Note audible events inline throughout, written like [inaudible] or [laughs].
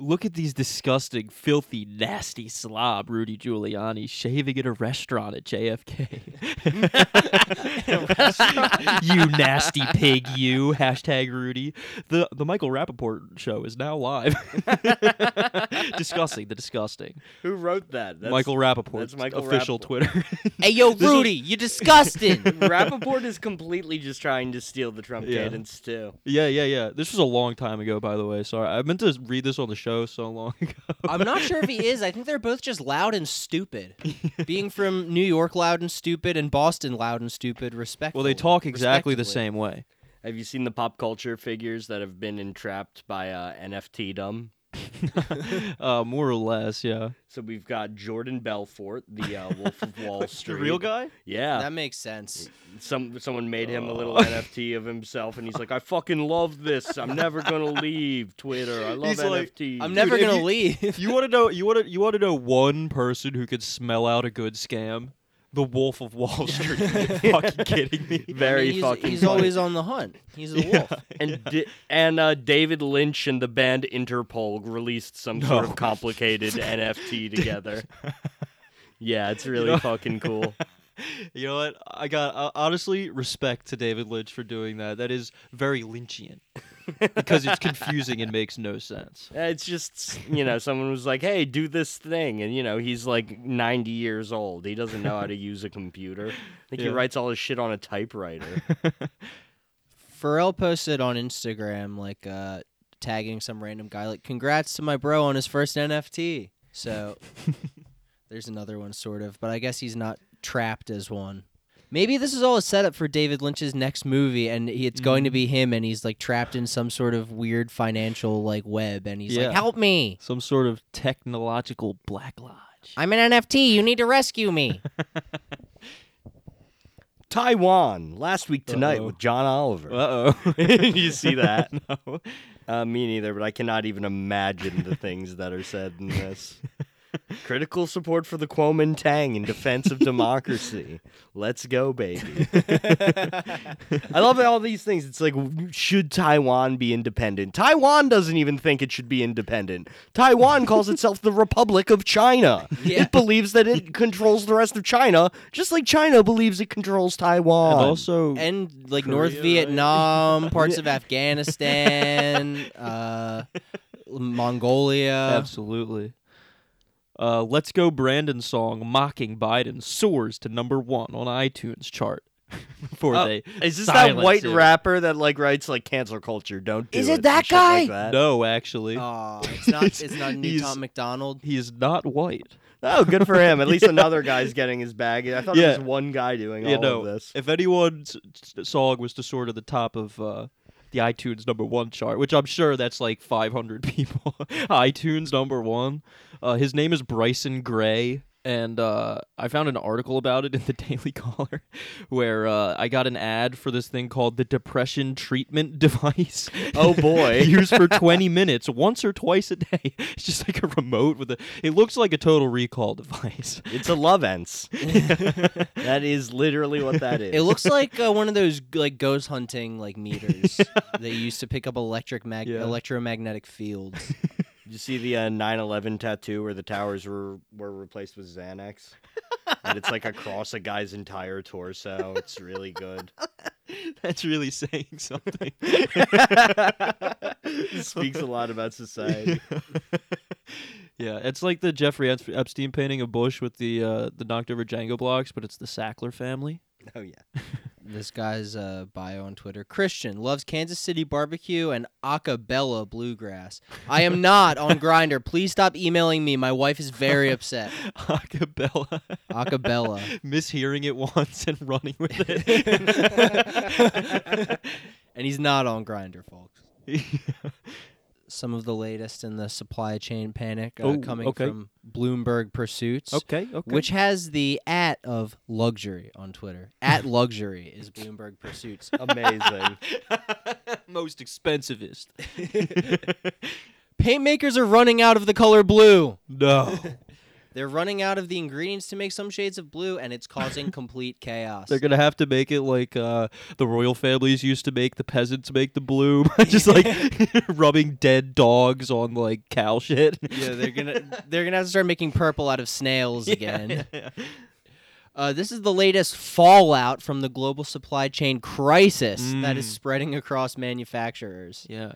Look at these disgusting, filthy, nasty slob Rudy Giuliani shaving at a restaurant at JFK. [laughs] [laughs] [laughs] you nasty pig, you. Hashtag Rudy. The the Michael Rapaport show is now live. [laughs] disgusting, the disgusting. Who wrote that? That's, Michael Rapaport. that's Michael official Rapaport. Twitter. [laughs] Hey, yo, Rudy, you're disgusting. Rapaport is completely just trying to steal the Trump Yeah. cadence too. yeah, yeah, yeah. This was a long time ago, by the way. Sorry. I meant to read this on the show so long ago. I'm not sure if he is. I think they're both just loud and stupid. Being from New York, loud and stupid, and Boston, loud and stupid, respectfully. well, they talk exactly the same way. Have you seen the pop culture figures that have been entrapped by uh, NFT dumb? [laughs] uh, more or less, yeah. So we've got Jordan Belfort, the uh, Wolf of [laughs] Wall Street, The real guy? Yeah. That makes sense. Some someone made him a little Oh. NFT of himself, and he's like, "I fucking love this. I'm never gonna [laughs] leave Twitter. I love He's like, I'm never if gonna you- leave. You want to know? You want to? You want to know one person who could smell out a good scam? The Wolf of Wall Street. [laughs] Are you fucking kidding me? [laughs] Very he's, fucking. He's funny. always on the hunt. He's a [laughs] wolf. and Di- and uh, David Lynch and the band Interpol released some sort of complicated NFT together. Yeah, it's really know- fucking cool. You know what? I got uh, honestly respect to David Lynch for doing that. That is very Lynchian because it's confusing and makes no sense. [laughs] It's just you know someone was like, "Hey, do this thing," and you know he's like 90 years old. He doesn't know how to use a computer. I think he writes all his shit on a typewriter. [laughs] Pharrell posted on Instagram like uh tagging some random guy like congrats to my bro on his first NFT. So [laughs] there's another one sort of, but I guess he's not trapped as one. Maybe this is all a setup for David Lynch's next movie and he, it's going to be him and he's like trapped in some sort of weird financial like web and he's Yeah. like help me. Some sort of technological black lodge. I'm an NFT. You need to rescue me. [laughs] Taiwan last week tonight Uh-oh. with John Oliver. Uh oh. [laughs] you see that? [laughs] no. Uh, me neither, but I cannot even imagine the things that are said in this. Critical support for the Kuomintang in defense of democracy. [laughs] Let's go, baby. [laughs] I love all these things. It's like, should Taiwan be independent? Taiwan doesn't even think it should be independent. Taiwan calls itself the Republic of China. Yeah. It believes that it controls the rest of China, just like China believes it controls Taiwan. And also, and like North Korea, right? Vietnam, parts of [laughs] Afghanistan, uh, Mongolia. Absolutely. Uh, Let's Go Brandon song mocking Biden soars to number one on iTunes chart. [laughs] Before Oh, they Is this that white it. rapper that like writes like cancel culture? Don't do Is it. it that shit like guy? that? No, actually, Oh, [laughs] it's not. It's not new Tom MacDonald. He's not white. Oh, good for him. At least [laughs] another guy's getting his bag. I thought Yeah. it was one guy doing Yeah, all no. of this. If anyone's song was to soar to the top of uh, the iTunes number one chart, which I'm sure that's like 500 [laughs] people, iTunes number one. Uh, his name is Bryson Gray. And uh, I found an article about it in the [laughs] Daily Caller where uh, I got an ad for this thing called the Depression Treatment [laughs] Device. Oh, boy. [laughs] Used for 20 minutes, once or twice a day. It's just like a remote with a. It looks like a total recall device. It's a love ends. that is literally what that is. It looks like uh, one of those like ghost hunting like meters they used to pick up electric mag- Yeah. electromagnetic fields. Did you see the uh, 9/11 tattoo where the towers were were replaced with Xanax? and it's like across a guy's entire torso. It's really good. [laughs] That's really saying something. It [laughs] speaks a lot about society. [laughs] yeah, it's like the Jeffrey Epstein painting of Bush with the uh, the knocked over Jenga blocks, but it's the Sackler family. Oh yeah. This guy's uh, bio on Twitter: Christian loves Kansas City barbecue and acapella bluegrass. I am not on [laughs] Grindr. Please stop emailing me. My wife is very upset. Acapella. Acapella. [laughs] Mishearing it once and running with it. [laughs] and he's not on Grindr, folks. Some of the latest in the supply chain panic uh, Oh, coming okay. from Bloomberg Pursuits. okay, okay. Which has the at of luxury on Twitter. At [laughs] luxury is Bloomberg Pursuits. Amazing. [laughs] most expensivest? [laughs] Paint makers are running out of the color blue. no. They're running out of the ingredients to make some shades of blue, and it's causing [laughs] complete chaos. They're gonna have to make it like uh, the royal families used to make the peasants make the blue, [laughs] by just like [laughs] rubbing dead dogs on like cow shit. yeah, they're gonna they're gonna have to start making purple out of snails again. Uh, this is the latest fallout from the global supply chain crisis that is Mm. spreading across manufacturers. Yeah.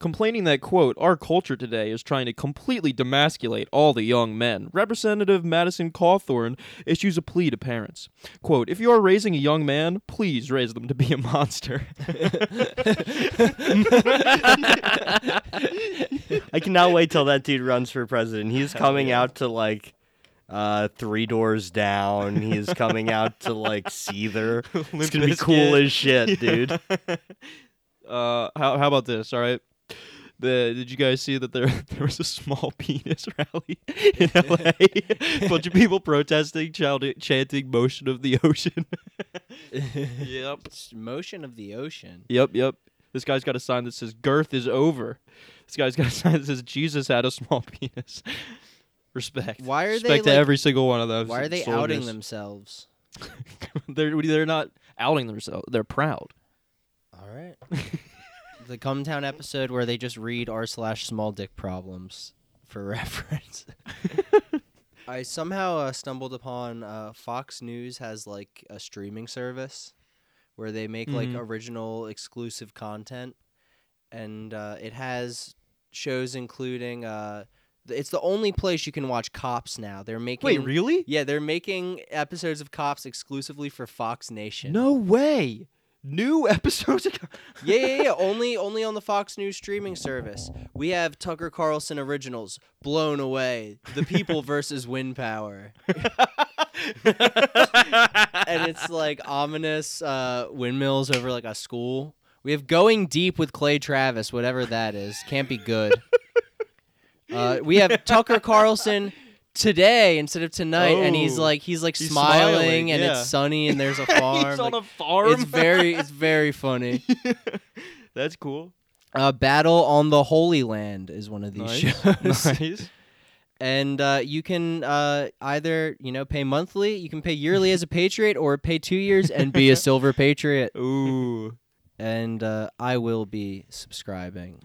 Complaining that, quote, our culture today is trying to completely demasculate all the young men, Representative Madison Cawthorn issues a plea to parents. Quote, if you are raising a young man, please raise them to be a monster. [laughs] I cannot wait till that dude runs for president. He's coming out to like uh three doors down. He's coming out to like Seether. It's gonna be cool as shit, dude. [laughs] Uh, how, how about this, all right? The, did you guys see that there [laughs] there was a small [laughs] penis rally [laughs] in LA? a bunch of people protesting, chanting, chanting "Motion of the Ocean." yep. It's motion of the ocean. Yep, yep. This guy's got a sign that says "Girth is over." This guy's got a sign that says "Jesus had a small penis." Respect. Why are they, Respect to like- every single one of those. Why are they outing themselves? they're they're not outing themselves. They're proud. All right. The Cumtown episode where they just read r slash small dick problems for [laughs] reference. [laughs] I somehow uh, stumbled upon uh, Fox News has like a streaming service where they make like Mhm. original exclusive content, and uh, it has shows including. Uh, th- it's the only place you can watch Cops now. They're making. Wait, really? Yeah, they're making episodes of Cops exclusively for Fox Nation. No way. New [laughs] episodes. Yeah, yeah, yeah. Only, only on the Fox News streaming service. We have Tucker Carlson originals, Blown Away, The People [laughs] versus Wind Power, [laughs] and it's like ominous uh, windmills over like a school. We have Going Deep with Clay Travis, whatever that is. Can't be good. Uh, we have Tucker Carlson today instead of tonight, and he's Oh. like he's like He's smiling, smiling, and yeah. it's sunny, and there's a [laughs] farm. He's on a farm. it's very, [laughs] it's very funny. [laughs] That's cool. Uh, Battle on the Holy Land is one of these Nice. shows. nice. and uh, you can uh, either you know pay monthly, you can pay yearly as a patriot, or pay two years and be a silver patriot. Ooh. And uh, I will be subscribing.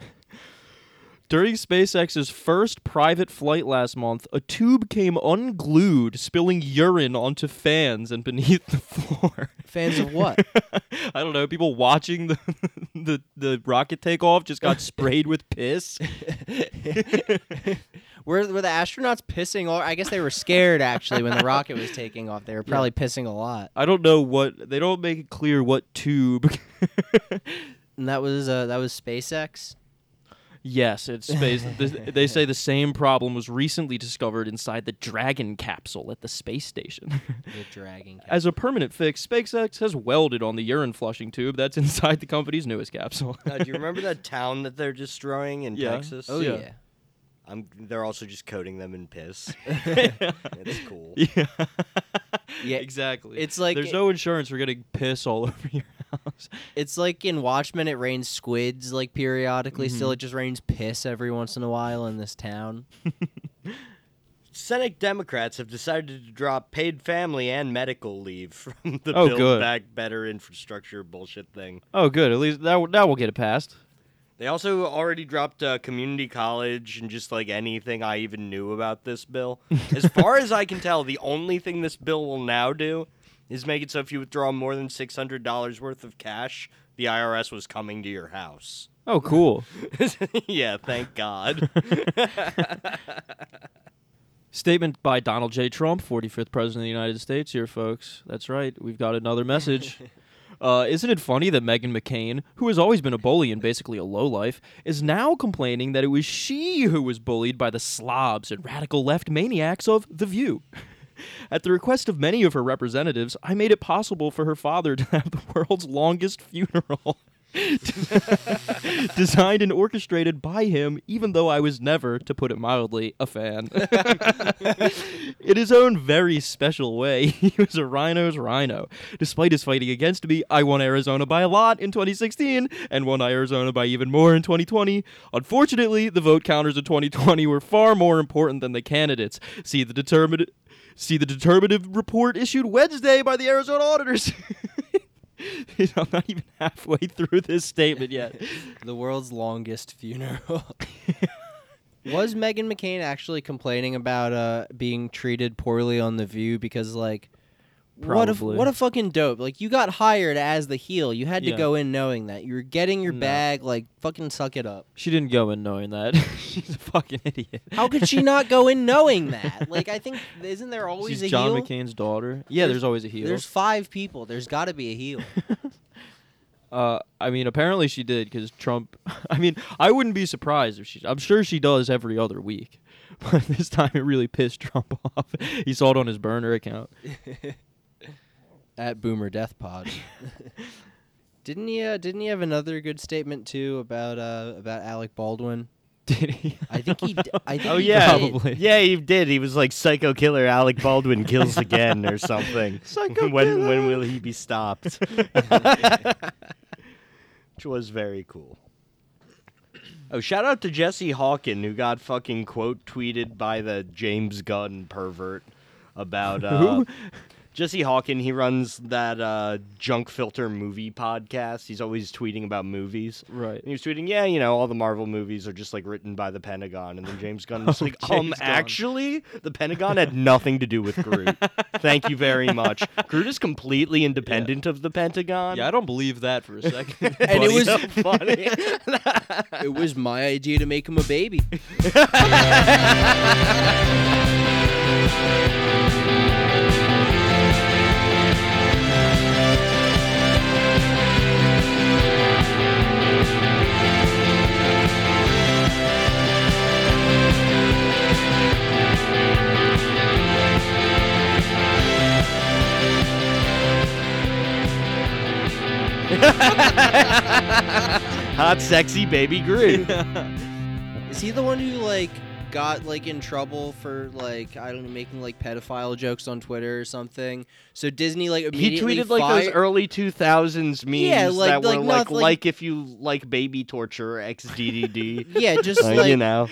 During SpaceX's first private flight last month, a tube came unglued, spilling urine onto fans and beneath the [laughs] floor. Fans of what? [laughs] I don't know. People watching the [laughs] the, the rocket take off just got sprayed with piss. were were the astronauts pissing? Or I guess they were scared actually when the rocket was taking off. They were probably pissing a lot. I don't know what they don't make it clear what tube. And that was uh, that was SpaceX. Yes, it's space. th- they say the same problem was recently discovered inside the Dragon capsule at the space station. The [laughs] dragging. As a permanent fix, SpaceX has welded on the urine flushing tube that's [laughs] inside the company's newest capsule. Uh, do you remember that [laughs] town that they're destroying in Yeah. Texas? Oh Yeah. yeah. I'm, they're also just coating them in piss. it's cool. yeah. Yeah, exactly. it's like- there's no insurance for getting piss all over your house. It's like in Watchmen, it rains squids like periodically. Still, Mhm. it just rains piss every once in a while in this town. [laughs] Senate Democrats have decided to drop paid family and medical leave [laughs] from the Oh, Build good. Back Better infrastructure bullshit thing. Oh, good. At least that that will get it passed. They also already dropped uh, community college and just like anything I even knew about this bill. [laughs] as far as I can tell, the only thing this bill will now do is make it so if you withdraw more than six hundred dollars worth of cash, the IRS was coming to your house. Oh, cool. [laughs] yeah, thank God. [laughs] Statement by Donald J. Trump, 45th President of the United States. Here, folks. That's right. We've got another message. [laughs] Uh, isn't it funny that Meghan McCain, who has always been a bully and basically a lowlife, is now complaining that it was she who was bullied by the slobs and radical left maniacs of The View? At the request of many of her representatives, I made it possible for her father to have the world's longest funeral. [laughs] designed and orchestrated by him, even though I was never, to put it mildly, a fan. [laughs] In his own very special way, [laughs] he was a rhino's rhino. Despite his fighting against me, I won Arizona by a lot in 2016 and won Arizona by even more in 2020. Unfortunately, the vote counters of 2020 were far more important than the candidates. See the determined see the determinative report issued Wednesday by the Arizona auditors. [laughs] I'm not even halfway through this statement yet. [laughs] the world's longest funeral. [laughs] Was Meghan McCain actually complaining about uh being treated poorly on the View because like what a what a fucking dope. Like you got hired as the heel. You had to Yeah. go in knowing that. You were getting your No. bag like fucking suck it up. She didn't go in knowing that. [laughs] She's a fucking idiot. How could she not go in knowing that? Like I think [laughs] isn't there always She's a John heel? McCain's daughter. Yeah, There's- there's, always a heel. There's five people. There's got to be a heel. [laughs] Uh, I mean, apparently she did because Trump. I mean, I wouldn't be surprised if she. I'm sure she does every other week, but this time it really pissed Trump off. He saw it on his burner account. At Boomer Death Pod. [laughs] didn't he? Uh, didn't he have another good statement too about uh about Alec Baldwin? Did he? I think he. [laughs] d- I think Oh he yeah, did. Probably. yeah, he did. He was like psycho killer Alec Baldwin kills again or [laughs] something. Psycho when when will he be stopped? Which was very cool. Oh, shout out to Jesse Hawken who got fucking quote tweeted by the James Gunn pervert about uh, Who? Jesse Hawken. He runs that uh, junk filter movie podcast. He's always tweeting about movies. Right. And he was tweeting, yeah, you know, all the Marvel movies are just like written by the Pentagon. And then James Gunn was [laughs] Oh, like, um, Gunn. actually, the Pentagon had nothing to do with Groot. [laughs] Thank you very much. Groot is completely independent of the Pentagon. Yeah, I don't believe that for a [laughs] second. And it was- so funny. It was my idea to make him a baby. [laughs] Hot, sexy baby Groot. [laughs] Is he the one who like got like in trouble for like I don't know making like pedophile jokes on Twitter or something? So Disney like He immediately tweeted like those early 2000s memes Yeah, like- that were like like, not like, like- if you like baby torture XDDD. [laughs] Yeah, just Uh, like you know.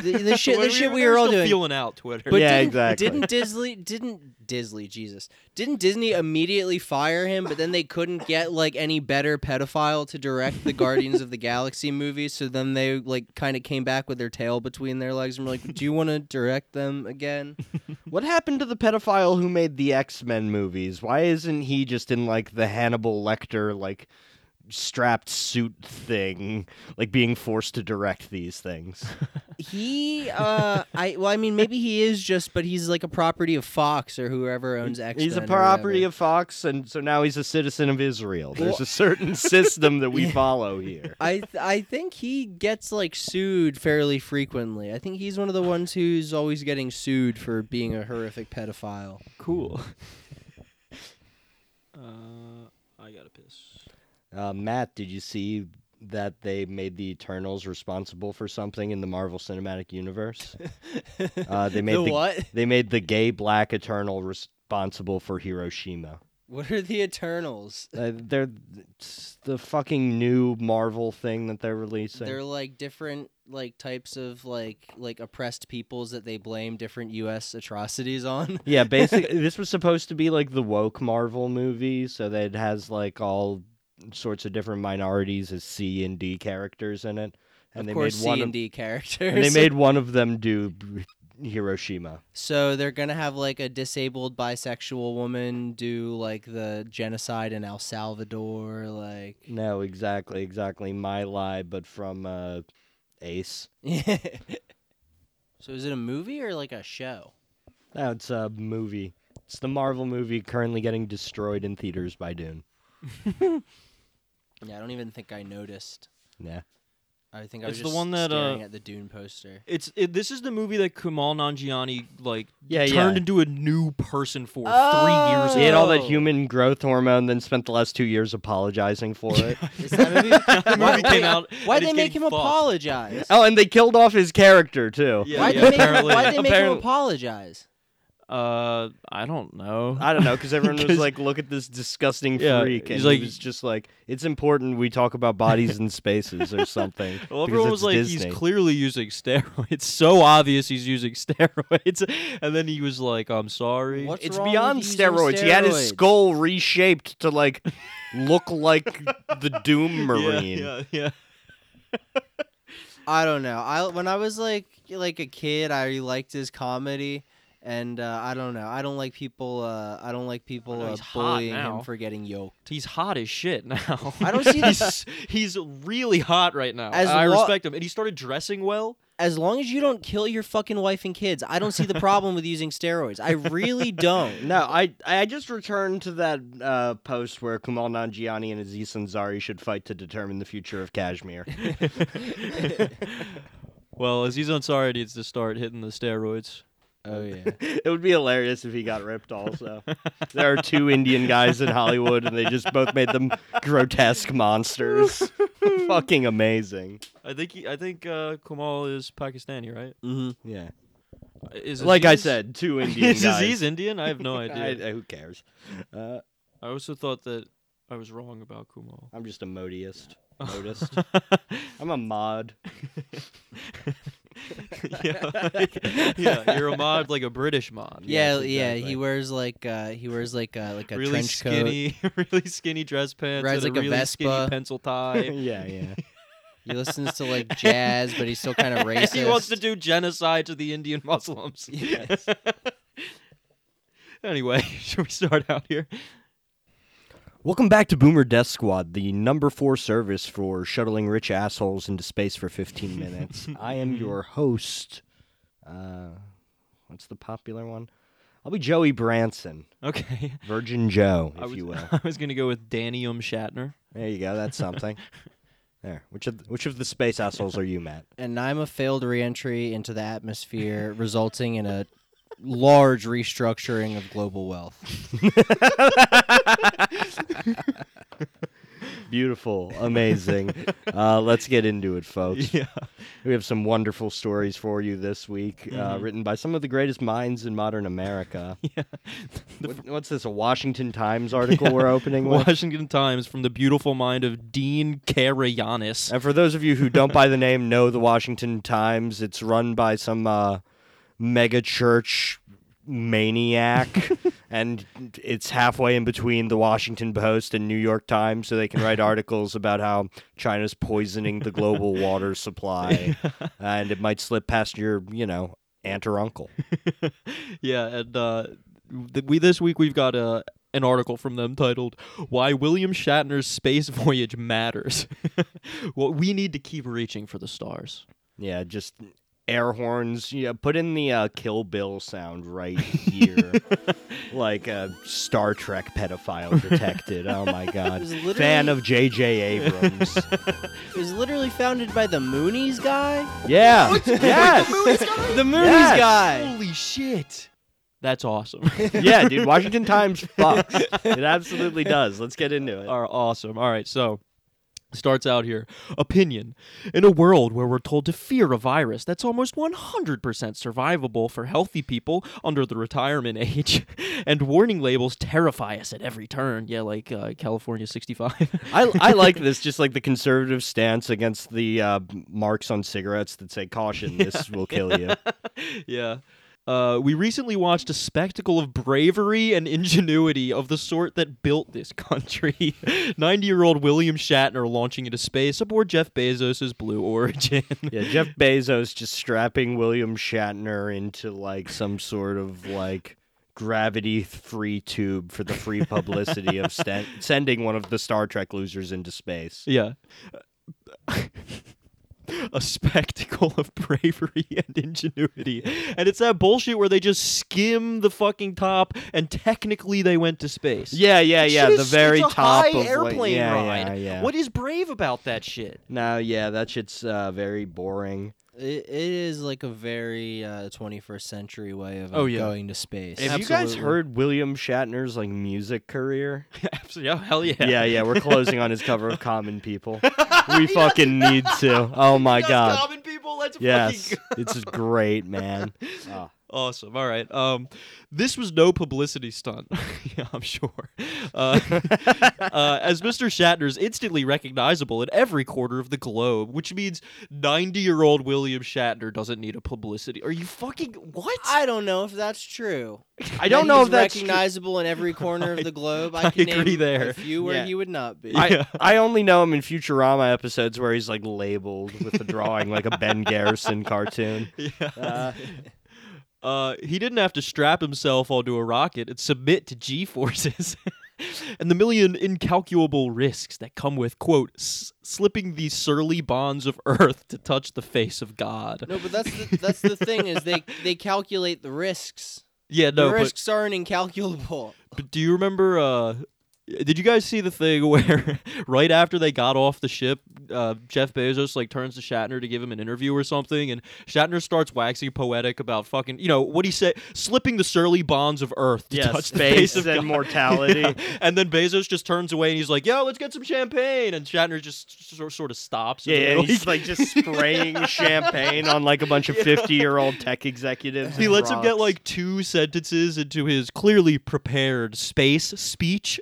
the, the shit. The shit were- we were all still doing. feeling out Twitter. But Yeah, didn't, exactly. Didn't Disney didn't Disney Jesus didn't Disney immediately fire him? But then they couldn't get like any better pedophile to direct the Guardians of the Galaxy movies. So then they like kind of came back with their tail between their legs and were like, "Do you want to direct them again?" [laughs] What happened to the pedophile who made the X Men movies? Why isn't he just in like the Hannibal Lecter like strapped suit thing, like being forced to direct these things? [laughs] He, uh, I well, I mean, maybe he is just, but he's like a property of Fox or whoever owns X. he's a property of Fox, and so now he's a citizen of Israel. There's Well- a certain system that we [laughs] follow here. I th- I think he gets like sued fairly frequently. I think he's one of the ones who's always getting sued for being a horrific pedophile. cool. [laughs] uh, I gotta piss. Uh, Matt, did you see that they made the Eternals responsible for something in the Marvel Cinematic Universe? [laughs] Uh, they made the the- what? They made the gay black Eternal responsible for Hiroshima. What are the Eternals? Uh, they're the fucking new Marvel thing that they're releasing. They're like different like types of like like oppressed peoples that they blame different U.S. atrocities on. yeah, basically, [laughs] this was supposed to be like the woke Marvel movie, so that it has like all sorts of different minorities as C and D characters in it, and of they course, made C one and of, D characters. and they made [laughs] one of them do Hiroshima. so they're gonna have like a disabled bisexual woman do like the genocide in El Salvador, like. No, exactly, exactly. My lie, but from uh, Ace. [laughs] so is it a movie or like a show? No, it's a movie. It's the Marvel movie currently getting destroyed in theaters by Dune. [laughs] Yeah, I don't even think I noticed. Yeah. I think I It's was the just one that, staring uh, at the Dune poster. It's it, this is the movie that Kumail Nanjiani like Yeah, turned yeah. into a new person for three years He had all that Oh. human growth hormone, then spent the last two years apologizing for it. [laughs] Is that movie? the Why- movie came wait, out. Why'd and they it's make him getting fucked. apologize? oh, and they killed off his character too. Yeah, Why'd yeah, they make him, apparently. why'd they make him apparently- apologize? Uh, I don't know. I don't know, because everyone [laughs] was like, "Look at this disgusting Yeah, freak," and he's he like- was just like, "It's important we talk about bodies and spaces or something." [laughs] Well, everyone was like, Disney. he's clearly using steroids. [laughs] It's so obvious he's using steroids. And then he was like, I'm sorry. What's It's beyond with using steroids. He had his skull reshaped to like look like the Doom Yeah, Marine. Yeah, yeah. I don't know. I when I was like like a kid, I liked his comedy, and uh, I don't know. I don't like people. Uh, I don't like people know, uh, bullying him for getting yoked. He's hot as shit now. [laughs] I don't see [laughs] this. he's, he's really hot right now. As I lo- respect him. And he started dressing well. As long as you don't kill your fucking wife and kids, I don't see the problem with using steroids. I really don't. [laughs] No, I I just returned to that uh, post where Kumail Nanjiani and Aziz Ansari should fight to determine the future of Kashmir. Well, Aziz Ansari needs to start hitting the steroids. Oh yeah. [laughs] it would be hilarious if he got ripped. Also, there are two Indian guys in Hollywood, and they just both made them grotesque monsters. [laughs] Fucking amazing. I think he, I think uh, Kumail is Pakistani, right? hmm Yeah. Is Like I said, two [laughs] Indian is guys. Aziz Indian? I have no I- idea. who cares? Uh, I also thought that I was wrong about Kumail. I'm just a modiest. Modist. I'm a mod. [laughs] yeah, [laughs] yeah, you're a mod like a British mod. Yeah, Yes, yeah. He exactly. wears like uh, he wears like uh, like a really trench coat. skinny, [laughs] really skinny dress pants, Rides like a a really skinny Vespa. pencil tie. yeah, yeah. He listens to like jazz, but he's still kind of racist. he wants to do genocide to the Indian Muslims. Yes. anyway, should we start out here? Welcome back to Boomer Death Squad, the number four service for shuttling rich assholes into space for 15 [laughs] minutes. I am your host. Uh, what's the popular one? I'll be Joey Branson, Okay. Virgin Joe, if was, you [laughs] will. I was gonna go with Danny Um Shatner. There you go. That's something. [laughs] There. Which of which of the space assholes are you, Matt? and I'm a failed reentry into the atmosphere, resulting in a large restructuring of global wealth. [laughs] Beautiful, amazing. Uh, let's get into it, folks. [laughs] Yeah. We have some wonderful stories for you this week, uh, Mhm. written by some of the greatest minds in modern America. [laughs] Yeah. What, what's this? A Washington Times article we're opening with? Washington Times from the beautiful mind of Dean Karayanis. And for those of you who don't by the name know the Washington Times, it's run by some uh, mega church maniac, [laughs] and it's halfway in between the Washington Post and New York Times, so they can write [laughs] articles about how China's poisoning the global water supply, [laughs] and it might slip past your, you know, aunt or uncle. yeah, and uh, th- we this week we've got a an article from them titled "Why William Shatner's Space Voyage Matters." well, we need to keep reaching for the stars. Yeah, just air horns. Yeah, put in the uh, Kill Bill sound right here, [laughs] like a Star Trek pedophile detected. Oh my god, literally- fan of J.J. Abrams. [laughs] It was literally founded by the Moonies guy. yeah, yes, [laughs] The Moonies Yes. guy. Holy shit! That's awesome. yeah, dude. Washington Times fucks. It absolutely does. Let's get into it. are awesome. All right, so starts out here. Opinion. In a world where we're told to fear a virus that's almost 100% survivable for healthy people under the retirement [laughs] age, and warning labels terrify us at every turn. Yeah, like uh, California 65. I, I like [laughs] this, just like the conservative stance against the uh, marks on cigarettes that say "caution, this will kill you." [laughs] yeah. Uh, we recently watched a spectacle of bravery and ingenuity of the sort that built this country. [laughs] 90 year old William Shatner launching into space aboard Jeff Bezos' Blue Origin. Yeah, Jeff [laughs] Bezos just strapping William Shatner into like some sort of like gravity free tube for the free publicity of [laughs] sten- sending one of the Star Trek losers into space. Yeah. A spectacle of bravery [laughs] and ingenuity. And it's that bullshit where they just skim the fucking top and technically they went to space. Yeah, yeah, That yeah. shit The is- very it's a top high of like- airplane yeah, ride. Yeah, yeah. What is brave about that shit? No, yeah, that shit's uh, very boring. It, it is like a very uh, 21st century way of uh, Oh, yeah. going to space. Have you guys heard William Shatner's like music career? [laughs] Absolutely. Oh, hell yeah. Yeah, yeah, we're closing on his cover of Common People. [laughs] We fucking need to. Oh [laughs] my god. Common people, let's Yes, fucking it's great, man. Ah. Awesome. All right. Um, this was no publicity stunt. [laughs] yeah, I'm sure. Uh, [laughs] uh, as Mr. Shatner's instantly recognizable in every corner of the globe, which means 90 year old William Shatner doesn't need a publicity. Are you fucking what? I don't know if that's true. I don't That know if that's true. recognizagree in every corner of [laughs] the globe. I, I can agree name there. a few where Yeah. he would not be. Yeah. I, I only know him in Futurama episodes where he's like labeled with a drawing like a Ben Garrison cartoon. yeah. Uh, Uh, he didn't have to strap himself onto a rocket and submit to G forces. [laughs] and the million incalculable risks that come with, quote, s- slipping the surly bonds of Earth to touch the face of God. no, but that's the, [laughs] that's the thing is they they calculate the risks. Yeah, no, the but, risks aren't incalculable. but do you remember? Uh, did you guys see the thing [laughs] where right after they got off the ship, uh, Jeff Bezos like turns to Shatner to give him an interview or something, and Shatner starts waxing poetic about fucking, you know, what he said, slipping the surly bonds of Earth to yeah, touch the face space of and God. [laughs] mortality. Yeah. And then Bezos just turns away and he's like, "Yo, let's get some champagne." And Shatner just sort sort of stops. Yeah, yeah, he's like just [laughs] spraying champagne on like a bunch of fifty-year-old tech executives. he lets him get like two sentences into his clearly prepared space speech.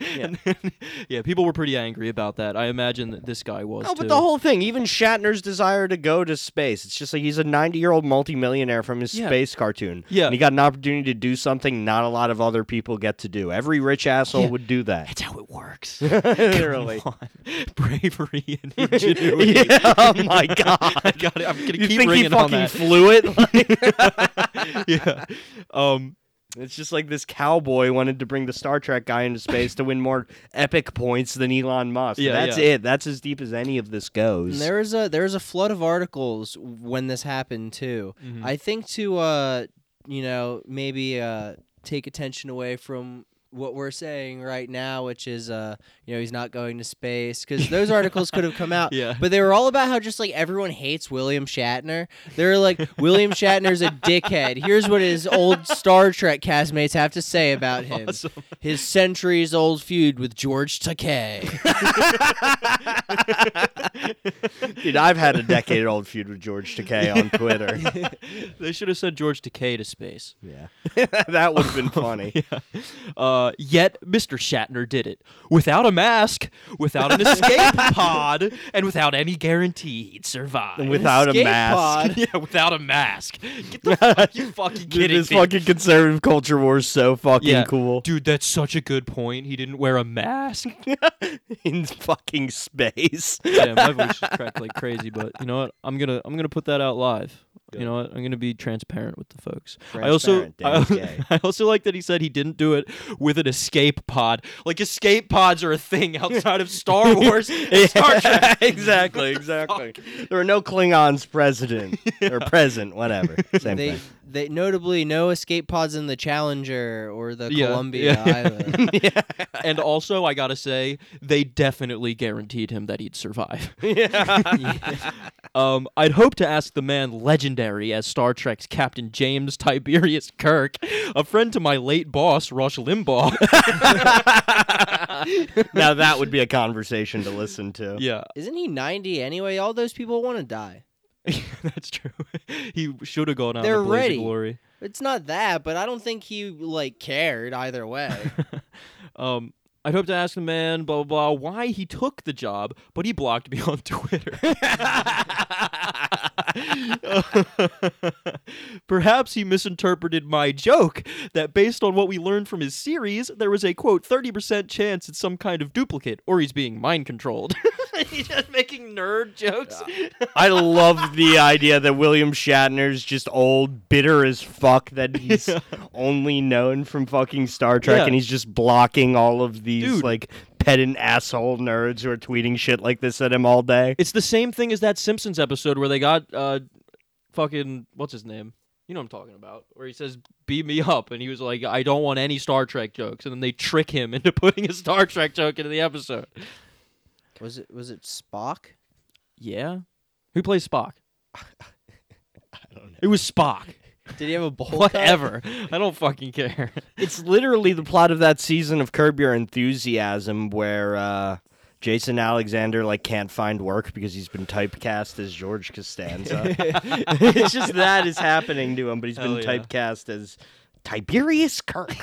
And then- [laughs] yeah, people were pretty angry about that. I imagine that this guy was No, but too. the whole thing, even Shatner's desire to go to space, it's just like he's a 90 year old multimillionaire from his Yeah. space cartoon. Yeah. And he got an opportunity to do something not a lot of other people get to do. Every rich asshole Yeah. would do that. That's how it works. [laughs] Literally. [laughs] Bravery and ingenuity. yeah, oh my god. I got it. I'm gonna You keep think he ringing on fucking that. flew it? Like, yeah. Um. It's just like this cowboy wanted to bring the Star Trek guy into space to win more [laughs] epic points than Elon Musk. Yeah, That's yeah. it. That's as deep as any of this goes. And there a there was a flood of articles when this happened too. mhm. I think to uh you know maybe uh take attention away from what we're saying right now, which is uh you know he's not going to space because those articles could have come out. [laughs] Yeah. But they were all about how just like everyone hates William Shatner. They were like William Shatner's a dickhead. Here's what his old Star Trek castmates have to say about him. Awesome. His centuries old feud with George Takei. [laughs] Dude, I've had a decade old feud with George Takei on Twitter. [laughs] they should have sent George Takei to space. yeah. that would have been funny. Yeah. Uh, Uh, yet Mr. Shatner did it without a mask, without an escape [laughs] pod, and without any guarantee he'd survive. Without a mask. [laughs] yeah, without a mask. Get the [laughs] fuck you fucking Dude, kidding this me? fucking conservative culture war is so fucking Yeah. cool. Dude, that's such a good point. He didn't wear a mask. In fucking space. yeah, my voice just cracked like crazy, but you know what? I'm gonna I'm gonna put that out live. You know what? I'm gonna be transparent with the folks. I also [laughs] I, Danny's al- gay. I also like that he said he didn't do it with an escape pod. Like escape pods are a thing [laughs] outside of Star [laughs] Wars and Star Trek. exactly, exactly. There were no Klingons president or present, whatever. Same they thing. They notably no escape pods in the Challenger or the Yeah, Columbia yeah. [laughs] [laughs] [laughs] either. And also, I gotta say, they definitely guaranteed him that he'd survive. Um, I'd hope to ask the man legendary as Star Trek's Captain James Tiberius Kirk, a friend to my late boss Rush Limbaugh. now that would be a conversation to listen to. yeah, Isn't he 90 anyway? All those people want to die. [laughs] that's true. [laughs] he should have gone out They're in a blaze ready. of glory. It's not that, but I don't think he like cared either way. [laughs] Um, I'd hope to ask the man, blah blah blah, why he took the job, but he blocked me on Twitter. [laughs] Perhaps he misinterpreted my joke that based on what we learned from his series, there was a quote 30% chance it's some kind of duplicate or he's being mind controlled. [laughs] he's just making nerd jokes. I love the idea that William Shatner's just old, bitter as fuck that [laughs] he's Yeah. only known from fucking Star Trek Yeah. and he's just blocking all of these Dude. like pedant asshole nerds who are tweeting shit like this at him all day. It's the same thing as that Simpsons episode where they got uh fucking what's his name? You know what I'm talking about. Where he says, Beat me up and he was like, I don't want any Star Trek jokes and then they trick him [laughs] into putting a Star Trek joke into the episode. Was it was it Spock? Yeah? Who plays Spock? [laughs] I don't know. It was Spock. Did he have a bowl? [laughs] Whatever. I don't fucking care. [laughs] It's literally the plot of that season of Curb Your Enthusiasm where uh, Jason Alexander like can't find work because he's been typecast as George Costanza. [laughs] it's just that is happening to him, but he's been Hell yeah. typecast as Tiberius Kirk.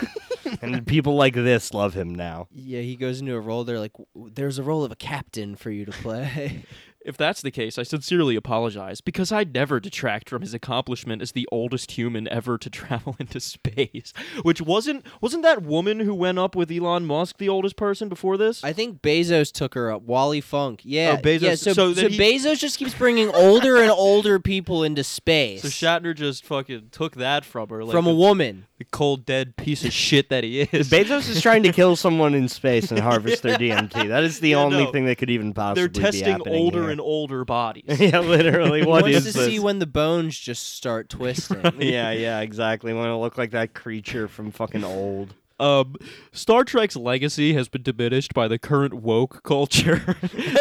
and people like this love him now. Yeah, he goes into a role. They're like, "There's a role of a captain for you to play." If that's the case, I sincerely apologize because I'd never detract from his accomplishment as the oldest human ever to [laughs] travel into space. Which wasn't wasn't that woman who went up with Elon Musk the oldest person before this? I think Bezos took her up. Wally Funk. Yeah. Oh, Bezos- Yeah, so, so so, he- Bezos just keeps bringing older and older people into space so Shatner just fucking took that from her, like from a the, woman. the cold dead piece of shit that he is. Bezos is trying to kill someone in space and [laughs] harvest their DMT. That is the Yeah, only no. thing that could even possibly They're be testing happening older here. And older bodies. [laughs] yeah, literally. He [laughs] What wants is to this? see when the bones just start twisting. [laughs] yeah, yeah, exactly. Want to look like that creature from fucking old. Um, Star Trek's legacy has been diminished by the current woke culture,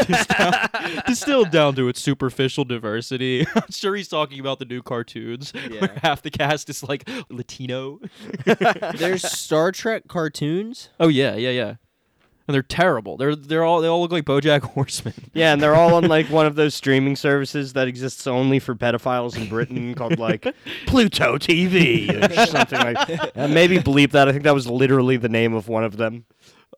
distilled, distilled down to its superficial diversity. I'm sure he's talking about the new cartoons where half the cast is like Latino. There's Star Trek cartoons. Oh yeah, yeah, yeah. And they're terrible. They're they're all they all look like BoJack [laughs] Horseman. Yeah, and they're all on like one of those [laughs] streaming services that exists only for pedophiles in Britain called like [laughs] Pluto TV or something like. Uh, maybe bleep that. I think that was literally the name of one of them.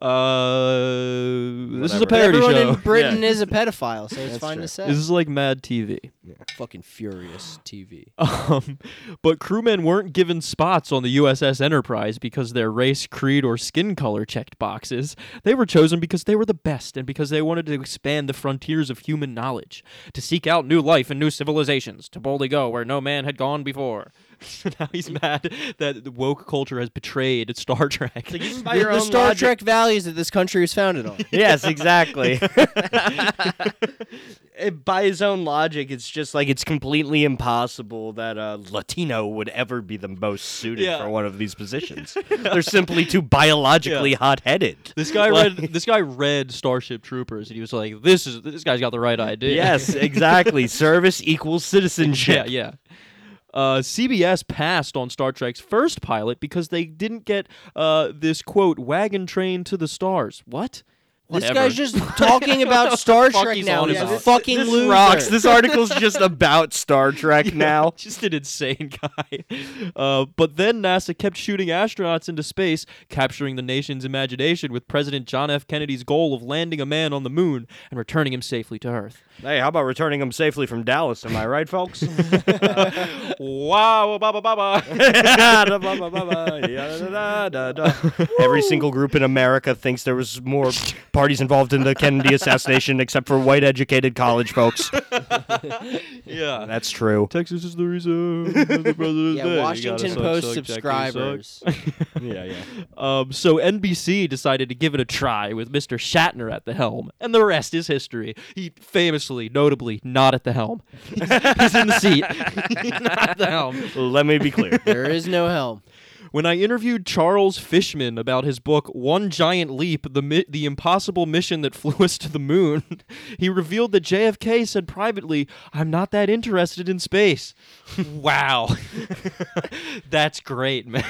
Uh, this is a Whatever. parody Everyone show. in Britain Yeah. is a pedophile, so it's That's fine true. to say. This is like Mad TV. fucking furious TV. Um, but crewmen weren't given spots on the USS Enterprise because their race, creed, or skin color checked boxes. They were chosen because they were the best and because they wanted to expand the frontiers of human knowledge, to seek out new life and new civilizations, to boldly go where no man had gone before. [laughs] So now he's mad that the woke culture has betrayed Star Trek. [laughs] by The, your the own Star logic- Trek values that this country was founded on. [laughs] Yes, exactly. It- By his own logic, it's just like it's completely impossible that a Latino would ever be the most suited Yeah. for one of these positions. They're simply too biologically Yeah. hot-headed. This guy Like- read this guy read Starship Troopers and he was like, "This is this guy's got the right idea." Yes, exactly. Service equals citizenship. Yeah, yeah. Uh, CBS passed on Star Trek's first pilot because they didn't get uh, this quote wagon train to the stars. What? This guy's just talking [laughs] about Star Trek now. He's a fucking this loser. rocks. This [laughs] article's just about Star Trek now. [laughs] Just an insane guy. Uh, but then NASA kept shooting astronauts into space, capturing the nation's imagination with President John F. Kennedy's goal of landing a man on the moon and returning him safely to Earth. Hey, how about returning them safely from Dallas? Am I right, folks? wow, ba ba ba ba. Every single group in America thinks there was more parties involved in the Kennedy assassination except for white educated college folks. [laughs] yeah. That's true. Texas is the reason. the president's [laughs] dead. Yeah, You Washington gotta suck, Post suck, Jack, you subscribers. [laughs] Yeah, yeah. Um, so NBC decided to give it a try with Mr. Shatner at the helm, and the rest is history. He famously, notably, not at the helm. He's, he's in the seat, not at the helm. Let me be clear. there is no helm. When I interviewed Charles Fishman about his book One Giant Leap: The Mi- The Impossible Mission That [laughs] Flew Us to the Moon, [laughs] he revealed that JFK said privately, "I'm not that interested in space." [laughs] wow, that's great, man.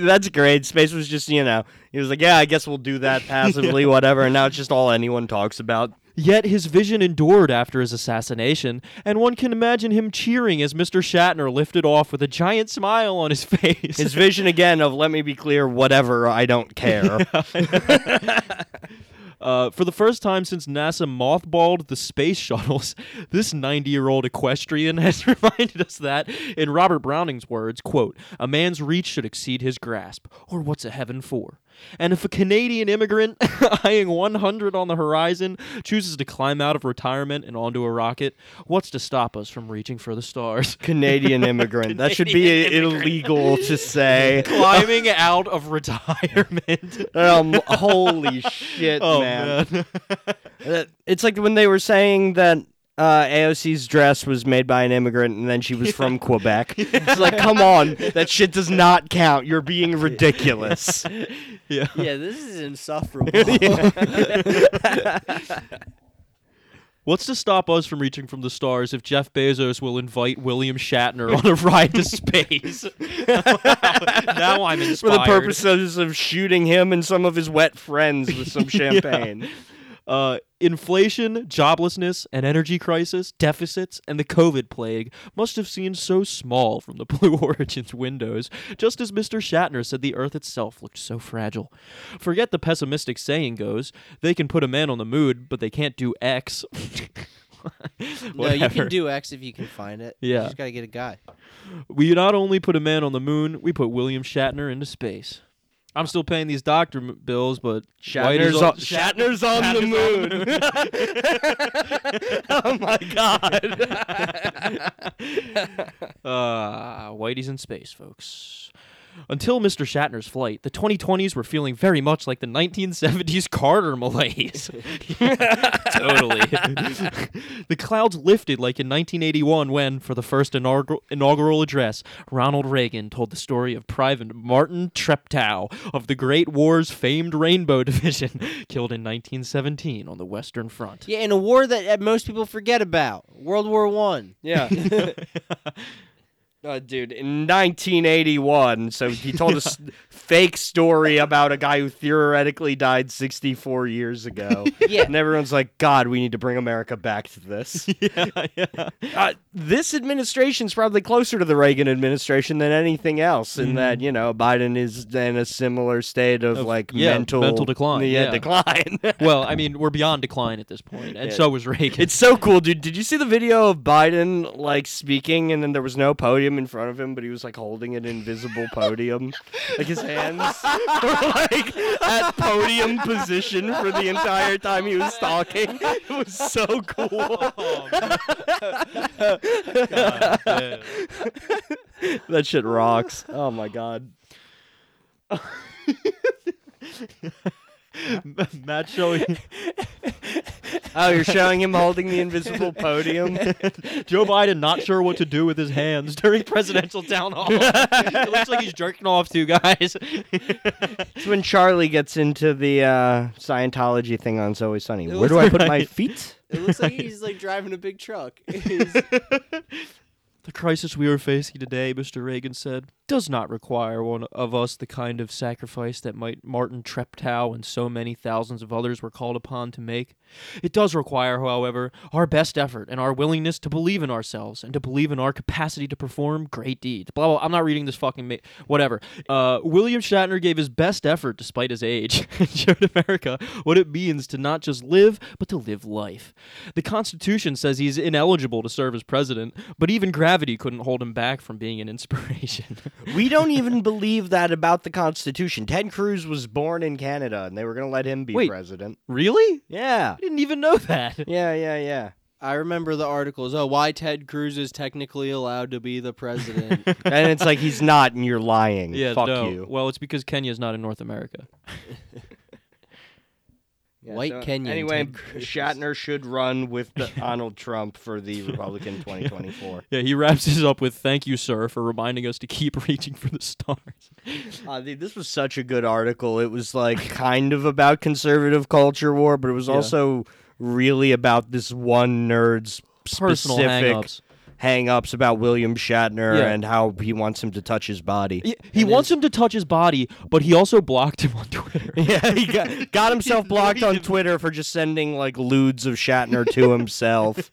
That's great. Space was just, you know, he was like, yeah, I guess we'll do that passively, whatever. And now it's just all anyone talks about. Yet his vision endured after his assassination, and one can imagine him cheering as Mr. Shatner lifted off with a giant smile on his [laughs] face. His vision again of, let me be clear, whatever, I don't care. [laughs] [laughs] Uh, for the first time since NASA mothballed the space shuttles, this 90-year-old equestrian has reminded us that, in Robert Browning's words, quote, "A man's reach should exceed his grasp, or what's a heaven for?" And if a Canadian immigrant [laughs] eyeing 100 on the horizon chooses to climb out of retirement and onto a rocket, what's to stop us from reaching for the stars? [laughs] Canadian immigrant. that should be immigrant. illegal to say. [laughs] Climbing out of retirement. Um, holy shit, oh man. man. Uh, It's like when they were saying that uh, AOC's dress was made by an immigrant and then she was from Quebec. [laughs] It's like, come on, that shit does not count. You're being ridiculous. [laughs] yeah. yeah, this is insufferable. [laughs] What's to stop us from reaching from the stars if Jeff Bezos will invite William Shatner on a ride to space? now I'm inspired. For the purposes of shooting him and some of his wet friends with some champagne. Uh, inflation, joblessness, an energy crisis, deficits, and the COVID plague must have seemed so small from the [laughs] Blue Origin's windows, just as Mr. Shatner said the Earth itself looked so fragile. Forget the pessimistic saying goes, they can put a man on the moon, but they can't do X. [laughs] no, you can do X if you can find it. Yeah. You just gotta get a guy. We not only put a man on the moon, we put William Shatner into space. I'm still paying these doctor m- bills, but Shatner's Whitey's on, Shatner's on the Shatner's moon. [laughs] oh my god. [laughs] Uh, Whitey's in space, folks. Until Mr. Shatner's flight, the 2020s were feeling very much like the 1970s Carter malaise. [laughs] totally. [laughs] the clouds lifted like in 1981 when, for the first inaugural, inaugural address, Ronald Reagan told the story of Private Martin Treptow of the Great War's famed Rainbow [laughs] Division, killed in 1917 on the Western Front. Yeah, in a war that uh, most people forget about, World War One. Yeah. Uh, dude, in 1981, so he told a [laughs] s- fake story about a guy who theoretically died 64 years ago. [laughs] Yeah. And everyone's like, God, we need to bring America back to this. [laughs] yeah, yeah. uh, this administration's probably closer to the Reagan administration than anything else, in that, you know, Biden is in a similar state of, Of- like yeah, mental, mental decline, Yeah, yeah. decline. Well, I mean, we're beyond decline at this point, and Yeah. so was Reagan. It's so cool, dude. Did you see the video of Biden like speaking and then there was no podium in front of him, but he was like holding an invisible podium? like his hands [laughs] were like at podium position for the entire time he was talking. It was so cool. [laughs] Oh, that shit rocks. Oh my god. [laughs] [laughs] Matt showing [laughs] Oh, you're showing him holding the invisible podium? [laughs] Joe Biden not sure what to do with his hands during presidential town hall. it looks like he's jerking off two guys. It's when Charlie gets into the uh, Scientology thing on It's Always Sunny. It Where do I put my feet? It looks like he's like driving a big truck. He's- The crisis we are facing today, Mr. Reagan said, does not require one of us the kind of sacrifice that might Martin Treptow and so many thousands of others were called upon to make. It does require, however, our best effort and our willingness to believe in ourselves and to believe in our capacity to perform great deeds. Blah, blah. I'm not reading this fucking ma- whatever. Uh, William Shatner gave his best effort despite his age [laughs] and showed America what it means to not just live, but to live life. The Constitution says he's ineligible to serve as president, but even gravity couldn't hold him back from being an inspiration. [laughs] We don't even believe that about the Constitution. Ted Cruz was born in Canada, and they were going to let him be Wait. president. really? Yeah. I didn't even know that. [laughs] Yeah, yeah, yeah. I remember the articles. Oh, why Ted Cruz is technically allowed to be the president. [laughs] and it's like he's not, and you're lying. Yeah, Fuck no. you. Well, it's because Kenya's not in North America. Yeah, White so Kenyan Anyway, Shatner should run with the [laughs] Donald Trump for the Republican [laughs] 2024. Yeah, he wraps this up with "Thank you, sir, for reminding us to keep [laughs] reaching for the stars." Uh, dude, this was such a good article. It was like kind of about conservative culture war, but it was Yeah. also really about this one nerd's Personal specific hang-ups. about William Shatner Yeah. and how he wants him to touch his body. He, he And wants him to touch his body, but he also blocked him on [laughs] Twitter. [laughs] Yeah, he got, got [laughs] himself blocked on Twitter for just sending like lewds of Shatner to himself.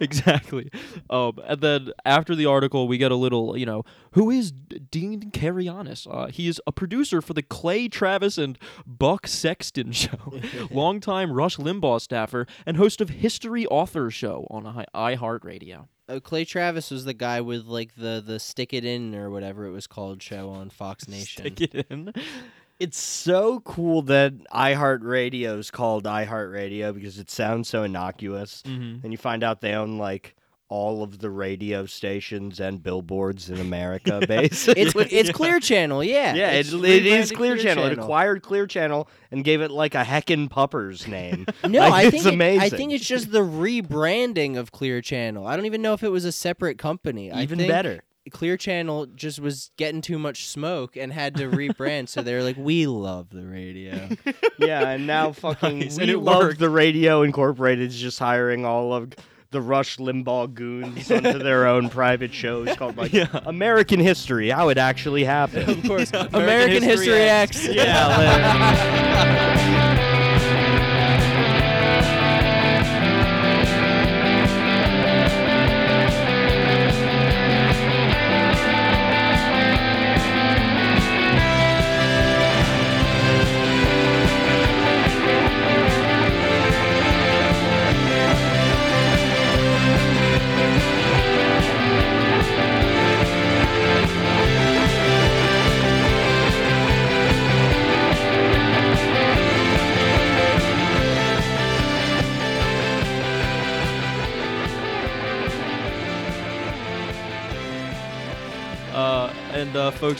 exactly. Um, and then after the article, we get a little, you know, who is D- Dean Karayanis? Uh, he is a producer for the Clay Travis and Buck Sexton show, longtime Rush Limbaugh staffer, and host of History Author Show on I- iHeartRadio. Oh, Clay Travis was the guy with like the the stick it in or whatever it was called show on Fox [laughs] Nation. Stick it in. It's so cool that iHeartRadio is called iHeartRadio because it sounds so innocuous. Mm-hmm. And you find out they own like all of the radio stations and billboards in America, [laughs] basically. It's it's Clear [laughs] Channel, yeah. yeah, It's it, it is rebranded Clear, Channel. It acquired Clear Channel and gave it like a heckin' pupper's name. [laughs] No, Like, I it's think it- I think it's just the rebranding of Clear Channel. I don't even know if it was a separate company. I Even think better. Clear Channel just was getting too much smoke and had to rebrand, so they were like, "We love the radio." Yeah, and now fucking Nice, we love worked. the Radio Incorporated is just hiring all of the Rush Limbaugh goons [laughs] onto their own private shows called like Yeah. American History, how it actually happened. of course, American American, History History, X. X. Yeah, [laughs]